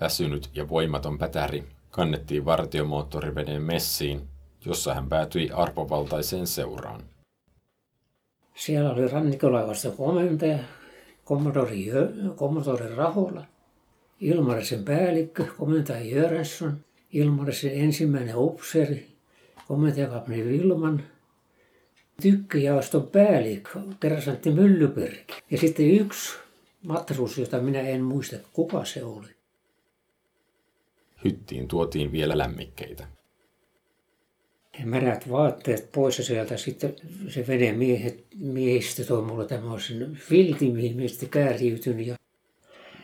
Väsynyt ja voimaton pätäri kannettiin vartiomoottoriveneen messiin, jossa hän päätyi arpovaltaiseen seuraan. Siellä oli rannikolaivasta komentaja, kommodori, kommodori Rahola, Ilmarisen päällikkö, komentaja Jörensson, Ilmarisen ensimmäinen upseeri, komentaja Kapni Vilman, tykkijaoston päällikkö, kersantti Myllyberg. Ja sitten yksi matruus, jota minä en muista, kuka se oli. Hyttiin tuotiin vielä lämmikkeitä märät vaatteet pois ja sieltä sitten se veden miehet, miehistö toi mulle tämmöisen filtin, mihin minä sitten kääriytyn ja,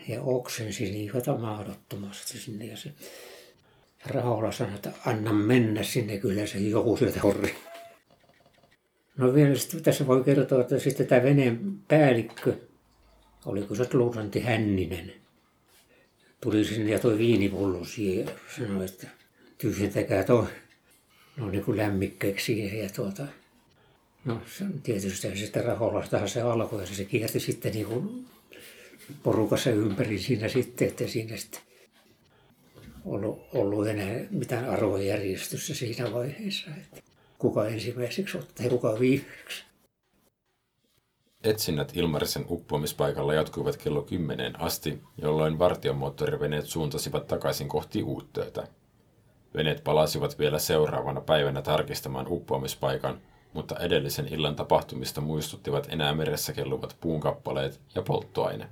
ja oksensin niin mahdottomasti sinne ja se Rahola sanoi, että anna mennä sinne, kyllä se joku sieltä horri. No vielä sitten tässä voi kertoa, että sitten tämä veneen päällikkö, oliko se luuranti Hänninen, tuli sinne ja toi viinipullo siihen sanoi, että tyhjentäkää toi no niin kuin lämmikkeeksi siihen ja tuota, no tietysti sitten Raholastahan se alkoi ja se kierti sitten niin kuin porukassa ympäri siinä sitten, että siinä sitten ollut, ollut enää mitään arvojärjestystä siinä vaiheessa, että kuka ensimmäiseksi ottaa ja kuka viimeksi. Etsinnät Ilmarisen uppoamispaikalla jatkuivat kello 10 asti, jolloin vartiomoottoriveneet suuntasivat takaisin kohti Uuttöötä. Veneet palasivat vielä seuraavana päivänä tarkistamaan uppoamispaikan, mutta edellisen illan tapahtumista muistuttivat enää meressä kelluvat puunkappaleet ja polttoaine.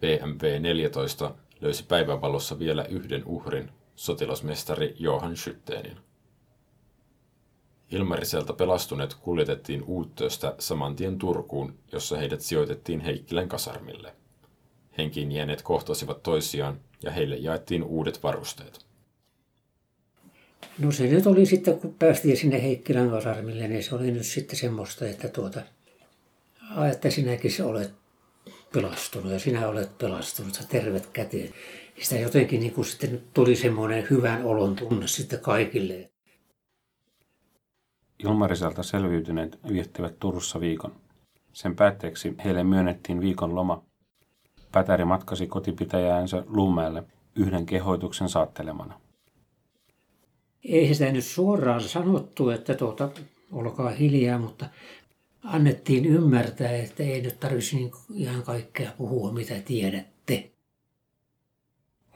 BMW 14 löysi päivänvalossa vielä yhden uhrin, sotilasmestari Johan Schüttenin. Ilmariselta pelastuneet kuljetettiin Uuttöstä saman tien Turkuun, jossa heidät sijoitettiin Heikkilän kasarmille. Henkiin jääneet kohtasivat toisiaan ja heille jaettiin uudet varusteet. No se nyt oli sitten, kun päästiin sinne Heikkilän kasarmille, niin se oli nyt sitten semmoista, että tuota, että sinäkin olet pelastunut ja sinä olet pelastunut ja tervet käteen. Sitä jotenkin niin kuin sitten tuli semmoinen hyvän olon tunne sitten kaikille. Ilmariselta selviytyneet viettivät Turussa viikon. Sen päätteeksi heille myönnettiin viikon loma. Pätäri matkasi kotipitäjäänsä Luumäelle yhden kehoituksen saattelemana. Ei sitä nyt suoraan sanottu, että tuota, olkaa hiljaa, mutta annettiin ymmärtää, että ei nyt tarvitsisi niin ihan kaikkea puhua, mitä tiedätte.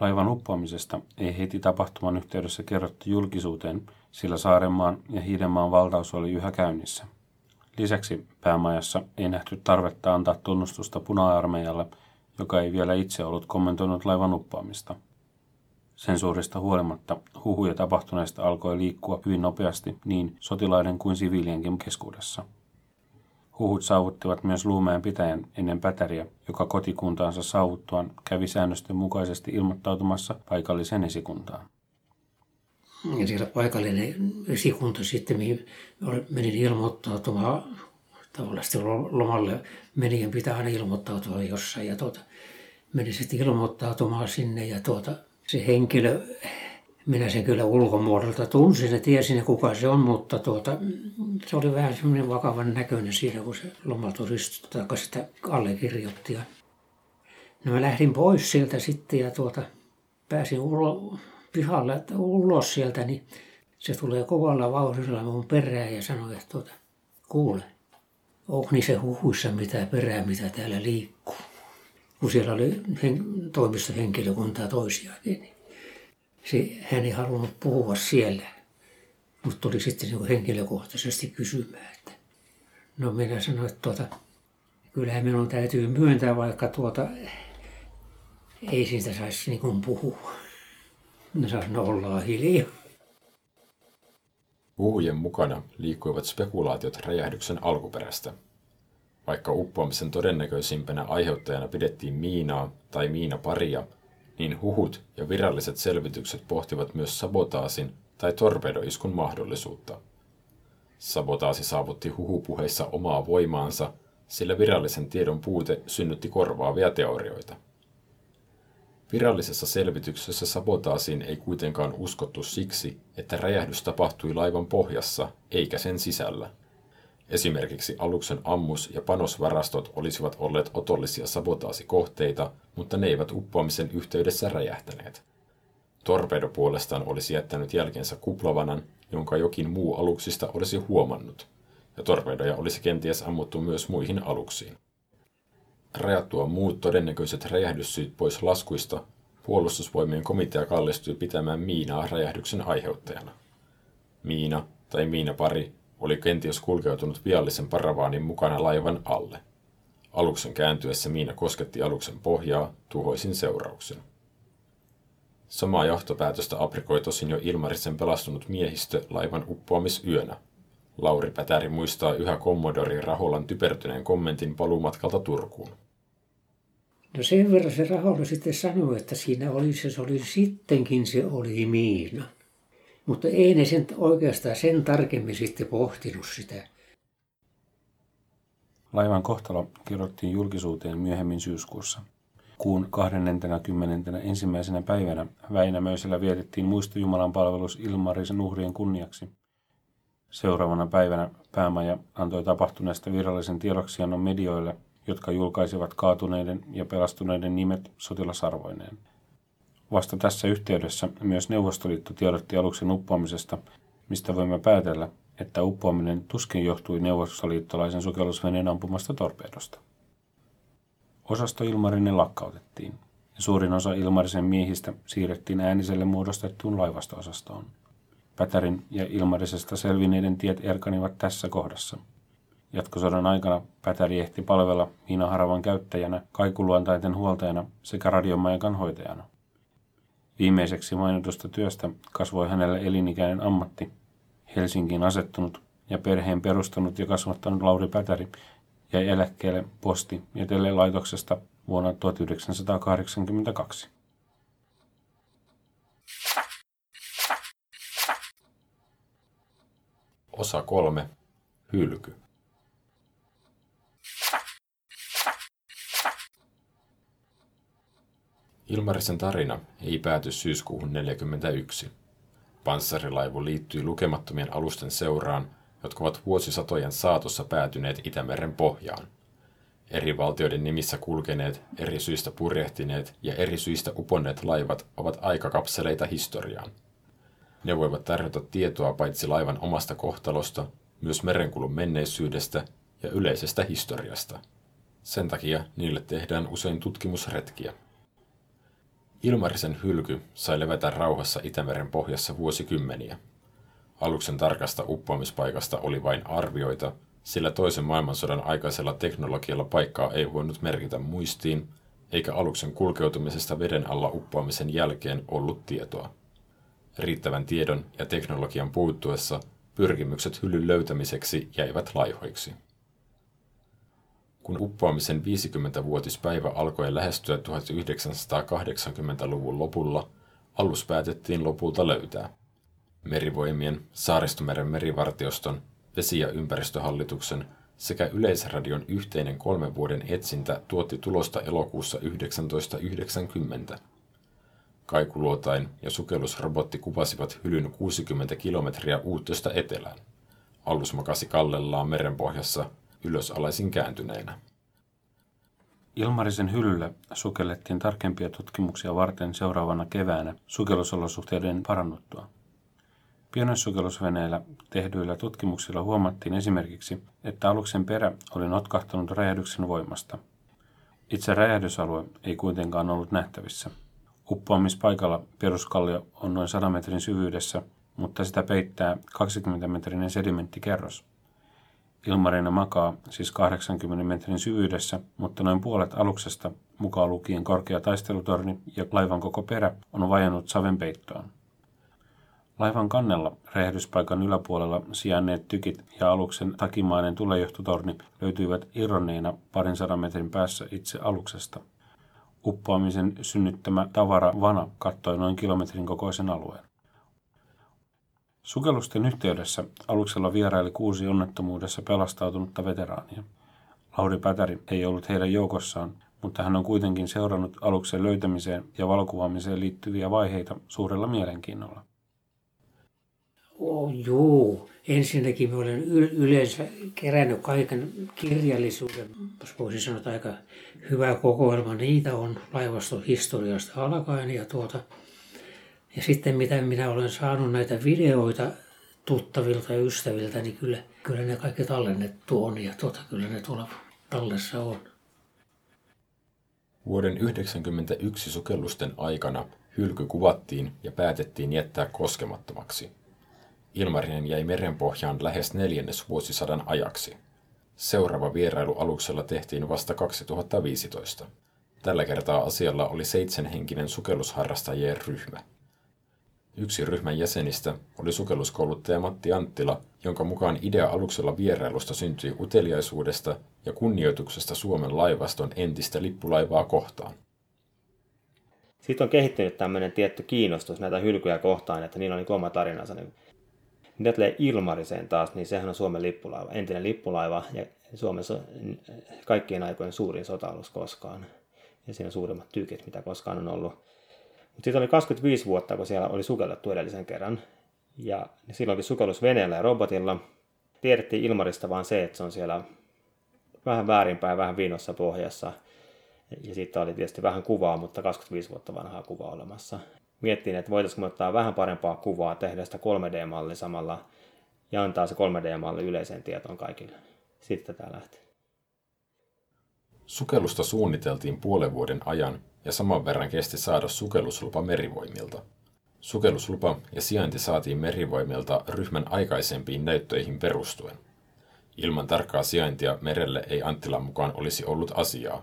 Laivan uppoamisesta ei heti tapahtuman yhteydessä kerrottu julkisuuteen, sillä Saarenmaan ja Hiidenmaan valtaus oli yhä käynnissä. Lisäksi päämajassa ei nähty tarvetta antaa tunnustusta puna-armeijalle, joka ei vielä itse ollut kommentoinut laivan uppoamista. Sen suurista huolimatta huhuja tapahtuneesta alkoi liikkua hyvin nopeasti niin sotilaiden kuin siviilienkin keskuudessa. Huhut saavuttivat myös Luumeen pitäjän ennen Pätäriä, joka kotikuntaansa saavuttuaan kävi säännösten mukaisesti ilmoittautumassa paikalliseen esikuntaan. Ja siellä paikallinen esikunta sitten, mihin menin ilmoittautumaan, tavallaan lomalle menien pitää aina ilmoittautua jossain. Ja tuota, menin sitten ilmoittautumaan sinne ja tuota, se henkilö minä sen kyllä ulkomuodolta tunsin ja tiesin, kuka se on, mutta tuota, se oli vähän semmoinen vakavan näköinen siinä, kun se lomaturisti tai sitä allekirjoitti. No mä lähdin pois sieltä sitten ja tuota, pääsin ulo, pihalle että ulos sieltä, niin se tulee kovalla vauhdilla mun perään ja sanoi, että tuota, kuule, onko se huhuissa mitä perää, mitä täällä liikkuu? Kun siellä oli hen, toimistohenkilökuntaa toisiakin. Niin se, hän ei halunnut puhua siellä, mutta tuli sitten niin henkilökohtaisesti kysymään. Että no minä sanoin, että tuota, kyllähän minun täytyy myöntää, vaikka tuota, ei siitä saisi niin puhua. Ne saisi olla hiljaa. Puhujen mukana liikkuivat spekulaatiot räjähdyksen alkuperästä. Vaikka uppoamisen todennäköisimpänä aiheuttajana pidettiin miinaa tai miinaparia, niin huhut ja viralliset selvitykset pohtivat myös sabotaasin tai torpedoiskun mahdollisuutta. Sabotaasi saavutti huhupuheissa omaa voimaansa, sillä virallisen tiedon puute synnytti korvaavia teorioita. Virallisessa selvityksessä sabotaasiin ei kuitenkaan uskottu siksi, että räjähdys tapahtui laivan pohjassa eikä sen sisällä – Esimerkiksi aluksen ammus- ja panosvarastot olisivat olleet otollisia sabotaasikohteita, mutta ne eivät uppoamisen yhteydessä räjähtäneet. Torpedo puolestaan olisi jättänyt jälkensä kuplavanan, jonka jokin muu aluksista olisi huomannut, ja torpedoja olisi kenties ammuttu myös muihin aluksiin. Rajattua muut todennäköiset räjähdyssyyt pois laskuista, puolustusvoimien komitea kallistui pitämään miinaa räjähdyksen aiheuttajana. Miina tai miinapari oli kenties kulkeutunut viallisen paravaanin mukana laivan alle. Aluksen kääntyessä miina kosketti aluksen pohjaa tuhoisin seurauksen. Samaa johtopäätöstä aprikoi tosin jo Ilmarisen pelastunut miehistö laivan uppoamisyönä. Lauri Pätäri muistaa yhä kommodori Raholan typertyneen kommentin paluumatkalta Turkuun. No sen verran se Rahola sitten sanoi, että siinä oli se, se oli sittenkin se oli miina. Mutta ei ne sen oikeastaan sen tarkemmin sitten pohtinut sitä. Laivan kohtalo kirjoittiin julkisuuteen myöhemmin syyskuussa. Kuun 20. ensimmäisenä päivänä Väinämöisellä vietettiin muistojumalan palvelus Ilmarisen uhrien kunniaksi. Seuraavana päivänä päämaja antoi tapahtuneesta virallisen tiedoksiannon medioille, jotka julkaisivat kaatuneiden ja pelastuneiden nimet sotilasarvoineen – Vasta tässä yhteydessä myös Neuvostoliitto tiedotti aluksen uppoamisesta, mistä voimme päätellä, että uppoaminen tuskin johtui neuvostoliittolaisen sukellusveneen ampumasta torpedosta. Osasto Ilmarinen lakkautettiin. ja suurin osa Ilmarisen miehistä siirrettiin ääniselle muodostettuun laivastoosastoon. Pätärin ja Ilmarisesta selvinneiden tiet erkanivat tässä kohdassa. Jatkosodan aikana Pätäri ehti palvella miinaharavan käyttäjänä, kaikuluontaiden huoltajana sekä radiomajakan hoitajana. Viimeiseksi mainitusta työstä kasvoi hänelle elinikäinen ammatti, Helsinkiin asettunut ja perheen perustanut ja kasvattanut Lauri Pätäri jäi eläkkeelle posti- ja telelaitoksesta vuonna 1982. Osa 3. Hylky. Ilmarisen tarina ei pääty syyskuuhun 1941. Panssarilaivu liittyi lukemattomien alusten seuraan, jotka ovat vuosisatojen saatossa päätyneet Itämeren pohjaan. Eri valtioiden nimissä kulkeneet, eri syistä purjehtineet ja eri syistä uponneet laivat ovat aikakapseleita historiaan. Ne voivat tarjota tietoa paitsi laivan omasta kohtalosta, myös merenkulun menneisyydestä ja yleisestä historiasta. Sen takia niille tehdään usein tutkimusretkiä. Ilmarisen hylky sai levätä rauhassa Itämeren pohjassa vuosikymmeniä. Aluksen tarkasta uppoamispaikasta oli vain arvioita, sillä toisen maailmansodan aikaisella teknologialla paikkaa ei voinut merkitä muistiin, eikä aluksen kulkeutumisesta veden alla uppoamisen jälkeen ollut tietoa. Riittävän tiedon ja teknologian puuttuessa pyrkimykset hyllyn löytämiseksi jäivät laihoiksi. Kun uppoamisen 50-vuotispäivä alkoi lähestyä 1980-luvun lopulla, alus päätettiin lopulta löytää. Merivoimien, Saaristomeren merivartioston, vesi- ja ympäristöhallituksen sekä Yleisradion yhteinen kolmen vuoden etsintä tuotti tulosta elokuussa 1990. Kaikuluotain ja sukellusrobotti kuvasivat hylyn 60 kilometriä uuttosta etelään. Alus makasi kallellaan merenpohjassa ylösalaisin kääntyneenä. Ilmarisen hyllyllä sukellettiin tarkempia tutkimuksia varten seuraavana keväänä sukellusolosuhteiden parannuttua. Pienessukellusveneillä tehdyillä tutkimuksilla huomattiin esimerkiksi, että aluksen perä oli notkahtanut räjähdyksen voimasta. Itse räjähdysalue ei kuitenkaan ollut nähtävissä. Uppoamispaikalla peruskallio on noin 100 metrin syvyydessä, mutta sitä peittää 20 metrinen sedimenttikerros. Ilmarina makaa siis 80 metrin syvyydessä, mutta noin puolet aluksesta, mukaan lukien korkea taistelutorni ja laivan koko perä, on vajannut savenpeittoon. Laivan kannella räjähdyspaikan yläpuolella sijainneet tykit ja aluksen takimainen tulejohtotorni löytyivät irronneina parin sadan metrin päässä itse aluksesta. Uppoamisen synnyttämä tavara vana kattoi noin kilometrin kokoisen alueen. Sukellusten yhteydessä aluksella vieraili kuusi onnettomuudessa pelastautunutta veteraania. Lauri Pätäri ei ollut heidän joukossaan, mutta hän on kuitenkin seurannut aluksen löytämiseen ja valokuvaamiseen liittyviä vaiheita suurella mielenkiinnolla. Oh, joo. Ensinnäkin mä olen yleensä kerännyt kaiken kirjallisuuden, jos voisin sanoa, aika hyvä kokoelma. Niitä on laivaston historiasta alkaen ja tuota, ja sitten mitä minä olen saanut näitä videoita tuttavilta ja ystäviltä, niin kyllä, kyllä ne kaikki tallennettu on ja tuota, kyllä ne tuolla tallessa on. Vuoden 1991 sukellusten aikana hylky kuvattiin ja päätettiin jättää koskemattomaksi. Ilmarinen jäi merenpohjaan lähes neljännes vuosisadan ajaksi. Seuraava vierailu aluksella tehtiin vasta 2015. Tällä kertaa asialla oli seitsemänhenkinen sukellusharrastajien ryhmä. Yksi ryhmän jäsenistä oli sukelluskouluttaja Matti Anttila, jonka mukaan idea aluksella vierailusta syntyi uteliaisuudesta ja kunnioituksesta Suomen laivaston entistä lippulaivaa kohtaan. Sitten on kehittynyt tämmöinen tietty kiinnostus näitä hylkyjä kohtaan, että niillä on niin oma tarinansa. Mitä tulee Ilmariseen taas, niin sehän on Suomen lippulaiva, entinen lippulaiva ja Suomessa kaikkien aikojen suurin sota-alus koskaan. Ja siinä on suurimmat tykit, mitä koskaan on ollut. Mutta siitä oli 25 vuotta, kun siellä oli sukellettu edellisen kerran. Ja silloinkin sukellus veneellä ja robotilla. Tiedettiin Ilmarista vaan se, että se on siellä vähän väärinpäin, vähän viinossa pohjassa. Ja siitä oli tietysti vähän kuvaa, mutta 25 vuotta vanhaa kuvaa olemassa. Miettiin, että voitaisiinko ottaa vähän parempaa kuvaa, tehdä sitä 3D-malli samalla ja antaa se 3D-malli yleiseen tietoon kaikille. Sitten tämä lähti. Sukellusta suunniteltiin puolen vuoden ajan ja saman verran kesti saada sukelluslupa merivoimilta. Sukelluslupa ja sijainti saatiin merivoimilta ryhmän aikaisempiin näyttöihin perustuen. Ilman tarkkaa sijaintia merelle ei Anttilan mukaan olisi ollut asiaa.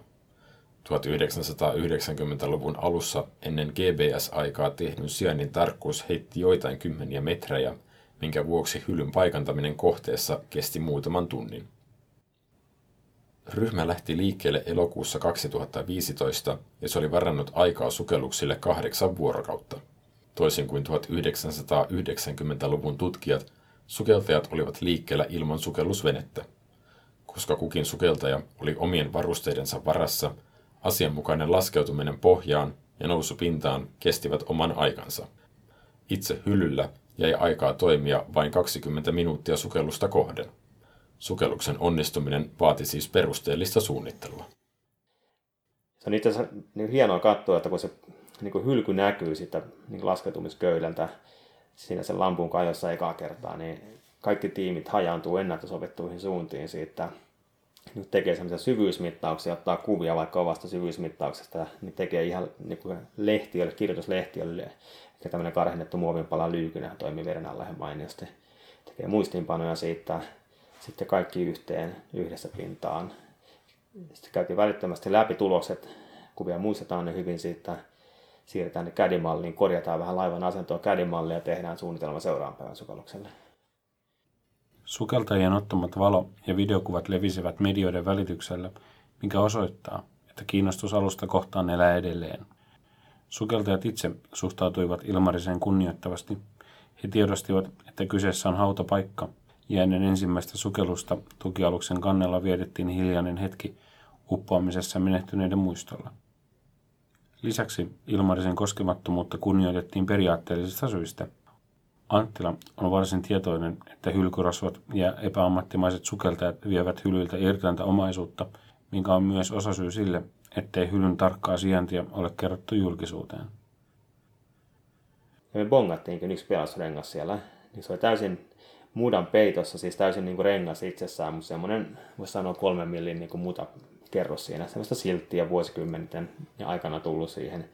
1990-luvun alussa ennen GBS-aikaa tehdyn sijainnin tarkkuus heitti joitain kymmeniä metrejä, minkä vuoksi hylyn paikantaminen kohteessa kesti muutaman tunnin. Ryhmä lähti liikkeelle elokuussa 2015 ja se oli varannut aikaa sukelluksille kahdeksan vuorokautta. Toisin kuin 1990-luvun tutkijat, sukeltajat olivat liikkeellä ilman sukellusvenettä. Koska kukin sukeltaja oli omien varusteidensa varassa, asianmukainen laskeutuminen pohjaan ja nousu pintaan kestivät oman aikansa. Itse hyllyllä jäi aikaa toimia vain 20 minuuttia sukellusta kohden. Sukelluksen onnistuminen vaati siis perusteellista suunnittelua. Se on itse asiassa niin hienoa katsoa, että kun se niin kuin hylky näkyy sitä niin laskeutumisköylältä siinä sen lampun kajossa ekaa kertaa, niin kaikki tiimit hajaantuu ennätysopettuihin suuntiin siitä. Tekee sellaisia syvyysmittauksia, ottaa kuvia vaikka omasta syvyysmittauksesta, niin tekee ihan niin kuin lehtiölle, kirjoituslehtiölle, eli tämmöinen karhennettu muovinpala lyykynä toimii veren alla ihan mainiosti. Tekee muistiinpanoja siitä, sitten kaikki yhteen yhdessä pintaan. Sitten käytiin välittömästi läpi tulokset, kuvia muistetaan ne hyvin siitä, siirretään ne CAD-malliin, korjataan vähän laivan asentoa CAD-mallia ja tehdään suunnitelma seuraavan päivän sukellukselle. Sukeltajien ottamat valo- ja videokuvat levisivät medioiden välityksellä, mikä osoittaa, että kiinnostus alusta kohtaan elää edelleen. Sukeltajat itse suhtautuivat Ilmariseen kunnioittavasti. He tiedostivat, että kyseessä on hautapaikka, ja ennen ensimmäistä sukellusta tukialuksen kannella vietettiin hiljainen hetki uppoamisessa menehtyneiden muistolla. Lisäksi Ilmarisen koskemattomuutta kunnioitettiin periaatteellisista syistä. Anttila on varsin tietoinen, että hylkyrasvat ja epäammattimaiset sukeltajat vievät hylyltä irtainta omaisuutta, mikä on myös osasyy sille, ettei hylyn tarkkaa sijaintia ole kerrottu julkisuuteen. Ja me bongattiinkin yksi pelasrengas siellä. Niin se oli täysin mudan peitossa, siis täysin niin kuin rengas itsessään, mutta semmoinen, voisi sanoa kolmen millin niin kuin muta kerros siinä. Semmoista silttiä vuosikymmenten aikana tullut siihen.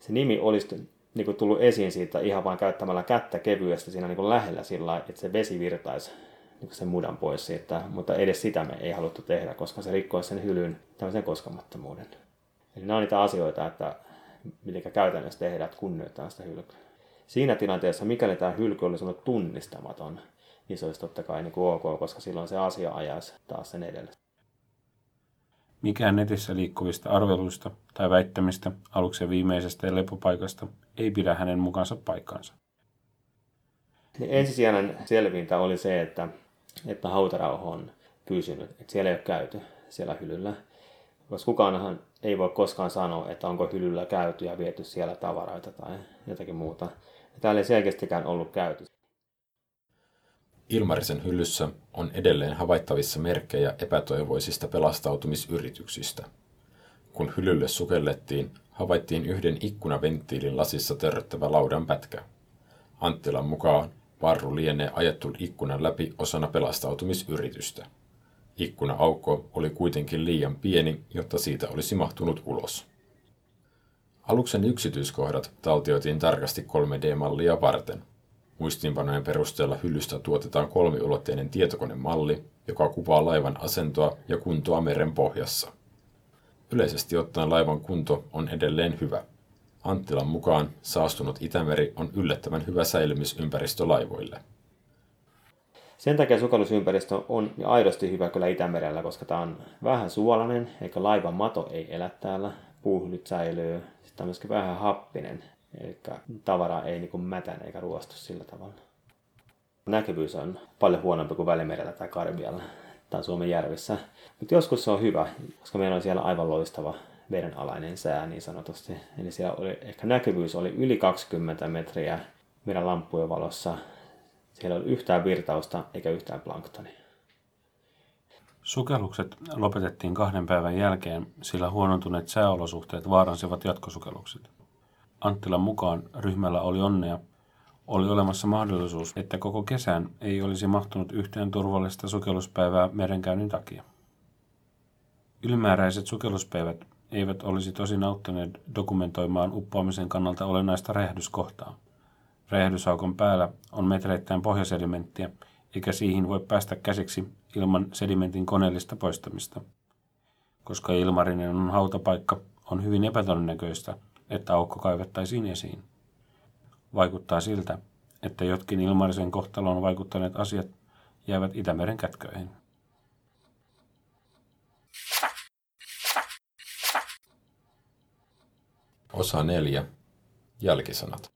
Se nimi olisi niin kuin tullut esiin siitä ihan vain käyttämällä kättä kevyesti siinä niin kuin lähellä sillä että se vesi virtaisi niin sen mudan pois siitä, mutta edes sitä me ei haluttu tehdä, koska se rikkoisi sen hylyn tämmöisen koskamattomuuden. Eli nämä on niitä asioita, että miten käytännössä tehdään, että kunnioittaa sitä hylkyä. Siinä tilanteessa, mikäli tämä hylky olisi ollut tunnistamaton, niin se olisi totta kai niin kuin ok, koska silloin se asia ajaisi taas sen edelle. Mikään netissä liikkuvista arveluista tai väittämistä aluksen viimeisestä lepopaikasta ei pidä hänen mukansa paikkaansa. Niin ensisijainen selvintä oli se, että, että hautarauho on pysynyt, että siellä ei ole käyty siellä hylyllä. Koska kukaanhan ei voi koskaan sanoa, että onko hylyllä käyty ja viety siellä tavaroita tai jotakin muuta. Täällä ei selkeästikään ollut käyty. Ilmarisen hyllyssä on edelleen havaittavissa merkkejä epätoivoisista pelastautumisyrityksistä. Kun hyllylle sukellettiin, havaittiin yhden ikkunaventtiilin lasissa törröttävä laudan pätkä. Anttilan mukaan varru lienee ajettu ikkunan läpi osana pelastautumisyritystä. Ikkuna-aukko oli kuitenkin liian pieni, jotta siitä olisi mahtunut ulos. Aluksen yksityiskohdat taltioitiin tarkasti 3D-mallia varten. Muistiinpanojen perusteella hyllystä tuotetaan kolmiulotteinen tietokonemalli, joka kuvaa laivan asentoa ja kuntoa meren pohjassa. Yleisesti ottaen laivan kunto on edelleen hyvä. Anttilan mukaan saastunut Itämeri on yllättävän hyvä säilymisympäristö laivoille. Sen takia sukellusympäristö on aidosti hyvä kyllä Itämerellä, koska tämä on vähän suolainen, eikä laivan mato ei elä täällä. Puuhyllyt säilyy. Sitten on myöskin vähän happinen, Eli tavara ei niin mätän eikä ruostu sillä tavalla. Näkyvyys on paljon huonompi kuin Välimerellä tai Karibialla tai Suomen järvissä. Mutta joskus se on hyvä, koska meillä on siellä aivan loistava vedenalainen sää niin sanotusti. Eli siellä oli, ehkä näkyvyys oli yli 20 metriä meidän lampujen valossa. Siellä oli yhtään virtausta eikä yhtään planktonia. Sukellukset lopetettiin kahden päivän jälkeen, sillä huonontuneet sääolosuhteet vaaransivat jatkosukellukset. Anttilan mukaan ryhmällä oli onnea. Oli olemassa mahdollisuus, että koko kesän ei olisi mahtunut yhteen turvallista sukelluspäivää merenkäynnin takia. Ylimääräiset sukelluspäivät eivät olisi tosin auttaneet dokumentoimaan uppoamisen kannalta olennaista räjähdyskohtaa. Räjähdysaukon päällä on metreittäin pohjasedimenttiä, eikä siihen voi päästä käsiksi ilman sedimentin koneellista poistamista. Koska Ilmarinen on hautapaikka, on hyvin epätodennäköistä, että aukko kaivettaisiin esiin. Vaikuttaa siltä, että jotkin Ilmarisen kohtaloon vaikuttaneet asiat jäävät Itämeren kätköihin. Osa 4. Jälkisanat.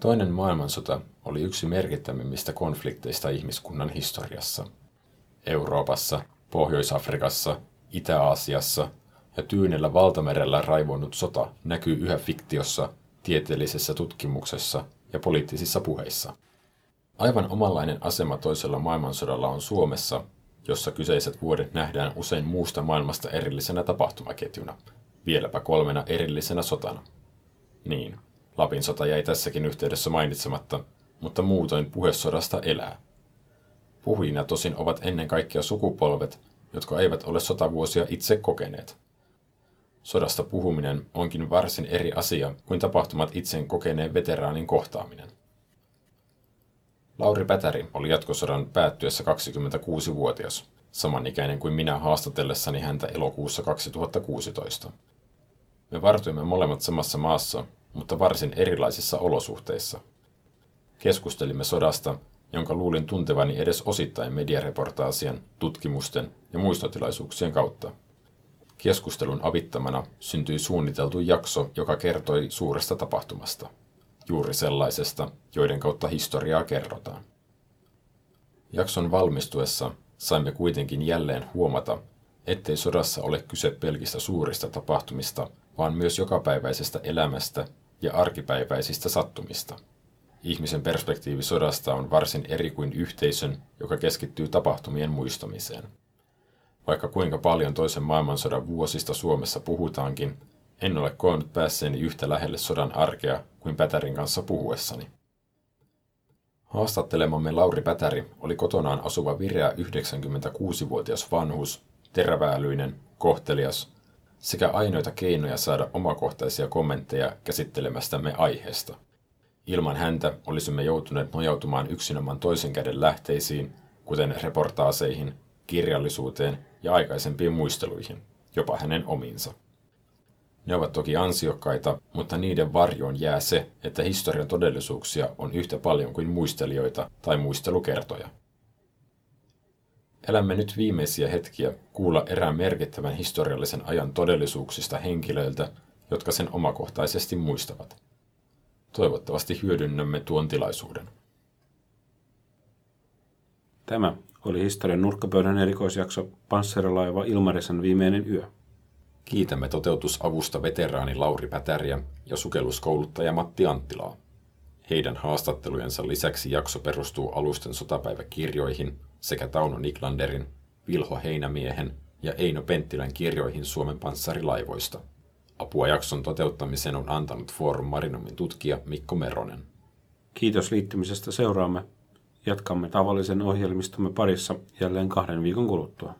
Toinen maailmansota oli yksi merkittävimmistä konflikteista ihmiskunnan historiassa. Euroopassa, Pohjois-Afrikassa, Itä-Aasiassa ja Tyynellä valtamerellä raivonnut sota näkyy yhä fiktiossa, tieteellisessä tutkimuksessa ja poliittisissa puheissa. Aivan omanlainen asema toisella maailmansodalla on Suomessa, jossa kyseiset vuodet nähdään usein muusta maailmasta erillisenä tapahtumaketjuna, vieläpä kolmena erillisenä sotana. Niin, Lapin sota jäi tässäkin yhteydessä mainitsematta, mutta muutoin puhesodasta elää. Puhujina tosin ovat ennen kaikkea sukupolvet, jotka eivät ole sotavuosia itse kokeneet. Sodasta puhuminen onkin varsin eri asia kuin tapahtumat itse kokeneen veteraanin kohtaaminen. Lauri Pätäri oli jatkosodan päättyessä 26-vuotias, samanikäinen kuin minä haastatellessani häntä elokuussa 2016. Me vartuimme molemmat samassa maassa, mutta varsin erilaisissa olosuhteissa. Keskustelimme sodasta, jonka luulin tuntevani edes osittain mediareportaasien, tutkimusten ja muistotilaisuuksien kautta. Keskustelun avittamana syntyi suunniteltu jakso, joka kertoi suuresta tapahtumasta. Juuri sellaisesta, joiden kautta historiaa kerrotaan. Jakson valmistuessa saimme kuitenkin jälleen huomata, ettei sodassa ole kyse pelkistä suurista tapahtumista, vaan myös jokapäiväisestä elämästä ja arkipäiväisistä sattumista. Ihmisen perspektiivi sodasta on varsin eri kuin yhteisön, joka keskittyy tapahtumien muistamiseen. Vaikka kuinka paljon toisen maailmansodan vuosista Suomessa puhutaankin, en ole koonnut päässeeni yhtä lähelle sodan arkea kuin Pätärin kanssa puhuessani. Haastattelemamme Lauri Pätäri oli kotonaan asuva vireä 96-vuotias vanhus, teräväälyinen, kohtelias sekä ainoita keinoja saada omakohtaisia kommentteja käsittelemästämme aiheesta. Ilman häntä olisimme joutuneet nojautumaan yksinomaan toisen käden lähteisiin, kuten reportaaseihin, kirjallisuuteen ja aikaisempiin muisteluihin, jopa hänen omiinsa. Ne ovat toki ansiokkaita, mutta niiden varjoon jää se, että historian todellisuuksia on yhtä paljon kuin muistelijoita tai muistelukertoja. Elämme nyt viimeisiä hetkiä kuulla erään merkittävän historiallisen ajan todellisuuksista henkilöiltä, jotka sen omakohtaisesti muistavat. Toivottavasti hyödynnämme tuon tilaisuuden. Tämä oli historian nurkkapöydän erikoisjakso Pansserilaiva Ilmarisen viimeinen yö. Kiitämme toteutusavusta veteraani Lauri Pätäriä ja sukelluskouluttaja Matti Anttilaa. Heidän haastattelujensa lisäksi jakso perustuu alusten sotapäiväkirjoihin sekä Tauno Niklanderin, Vilho Heinämiehen ja Eino Penttilän kirjoihin Suomen panssarilaivoista. Apua jakson toteuttamiseen on antanut Forum Marinomin tutkija Mikko Meronen. Kiitos liittymisestä seuraamme. Jatkamme tavallisen ohjelmistomme parissa jälleen kahden viikon kuluttua.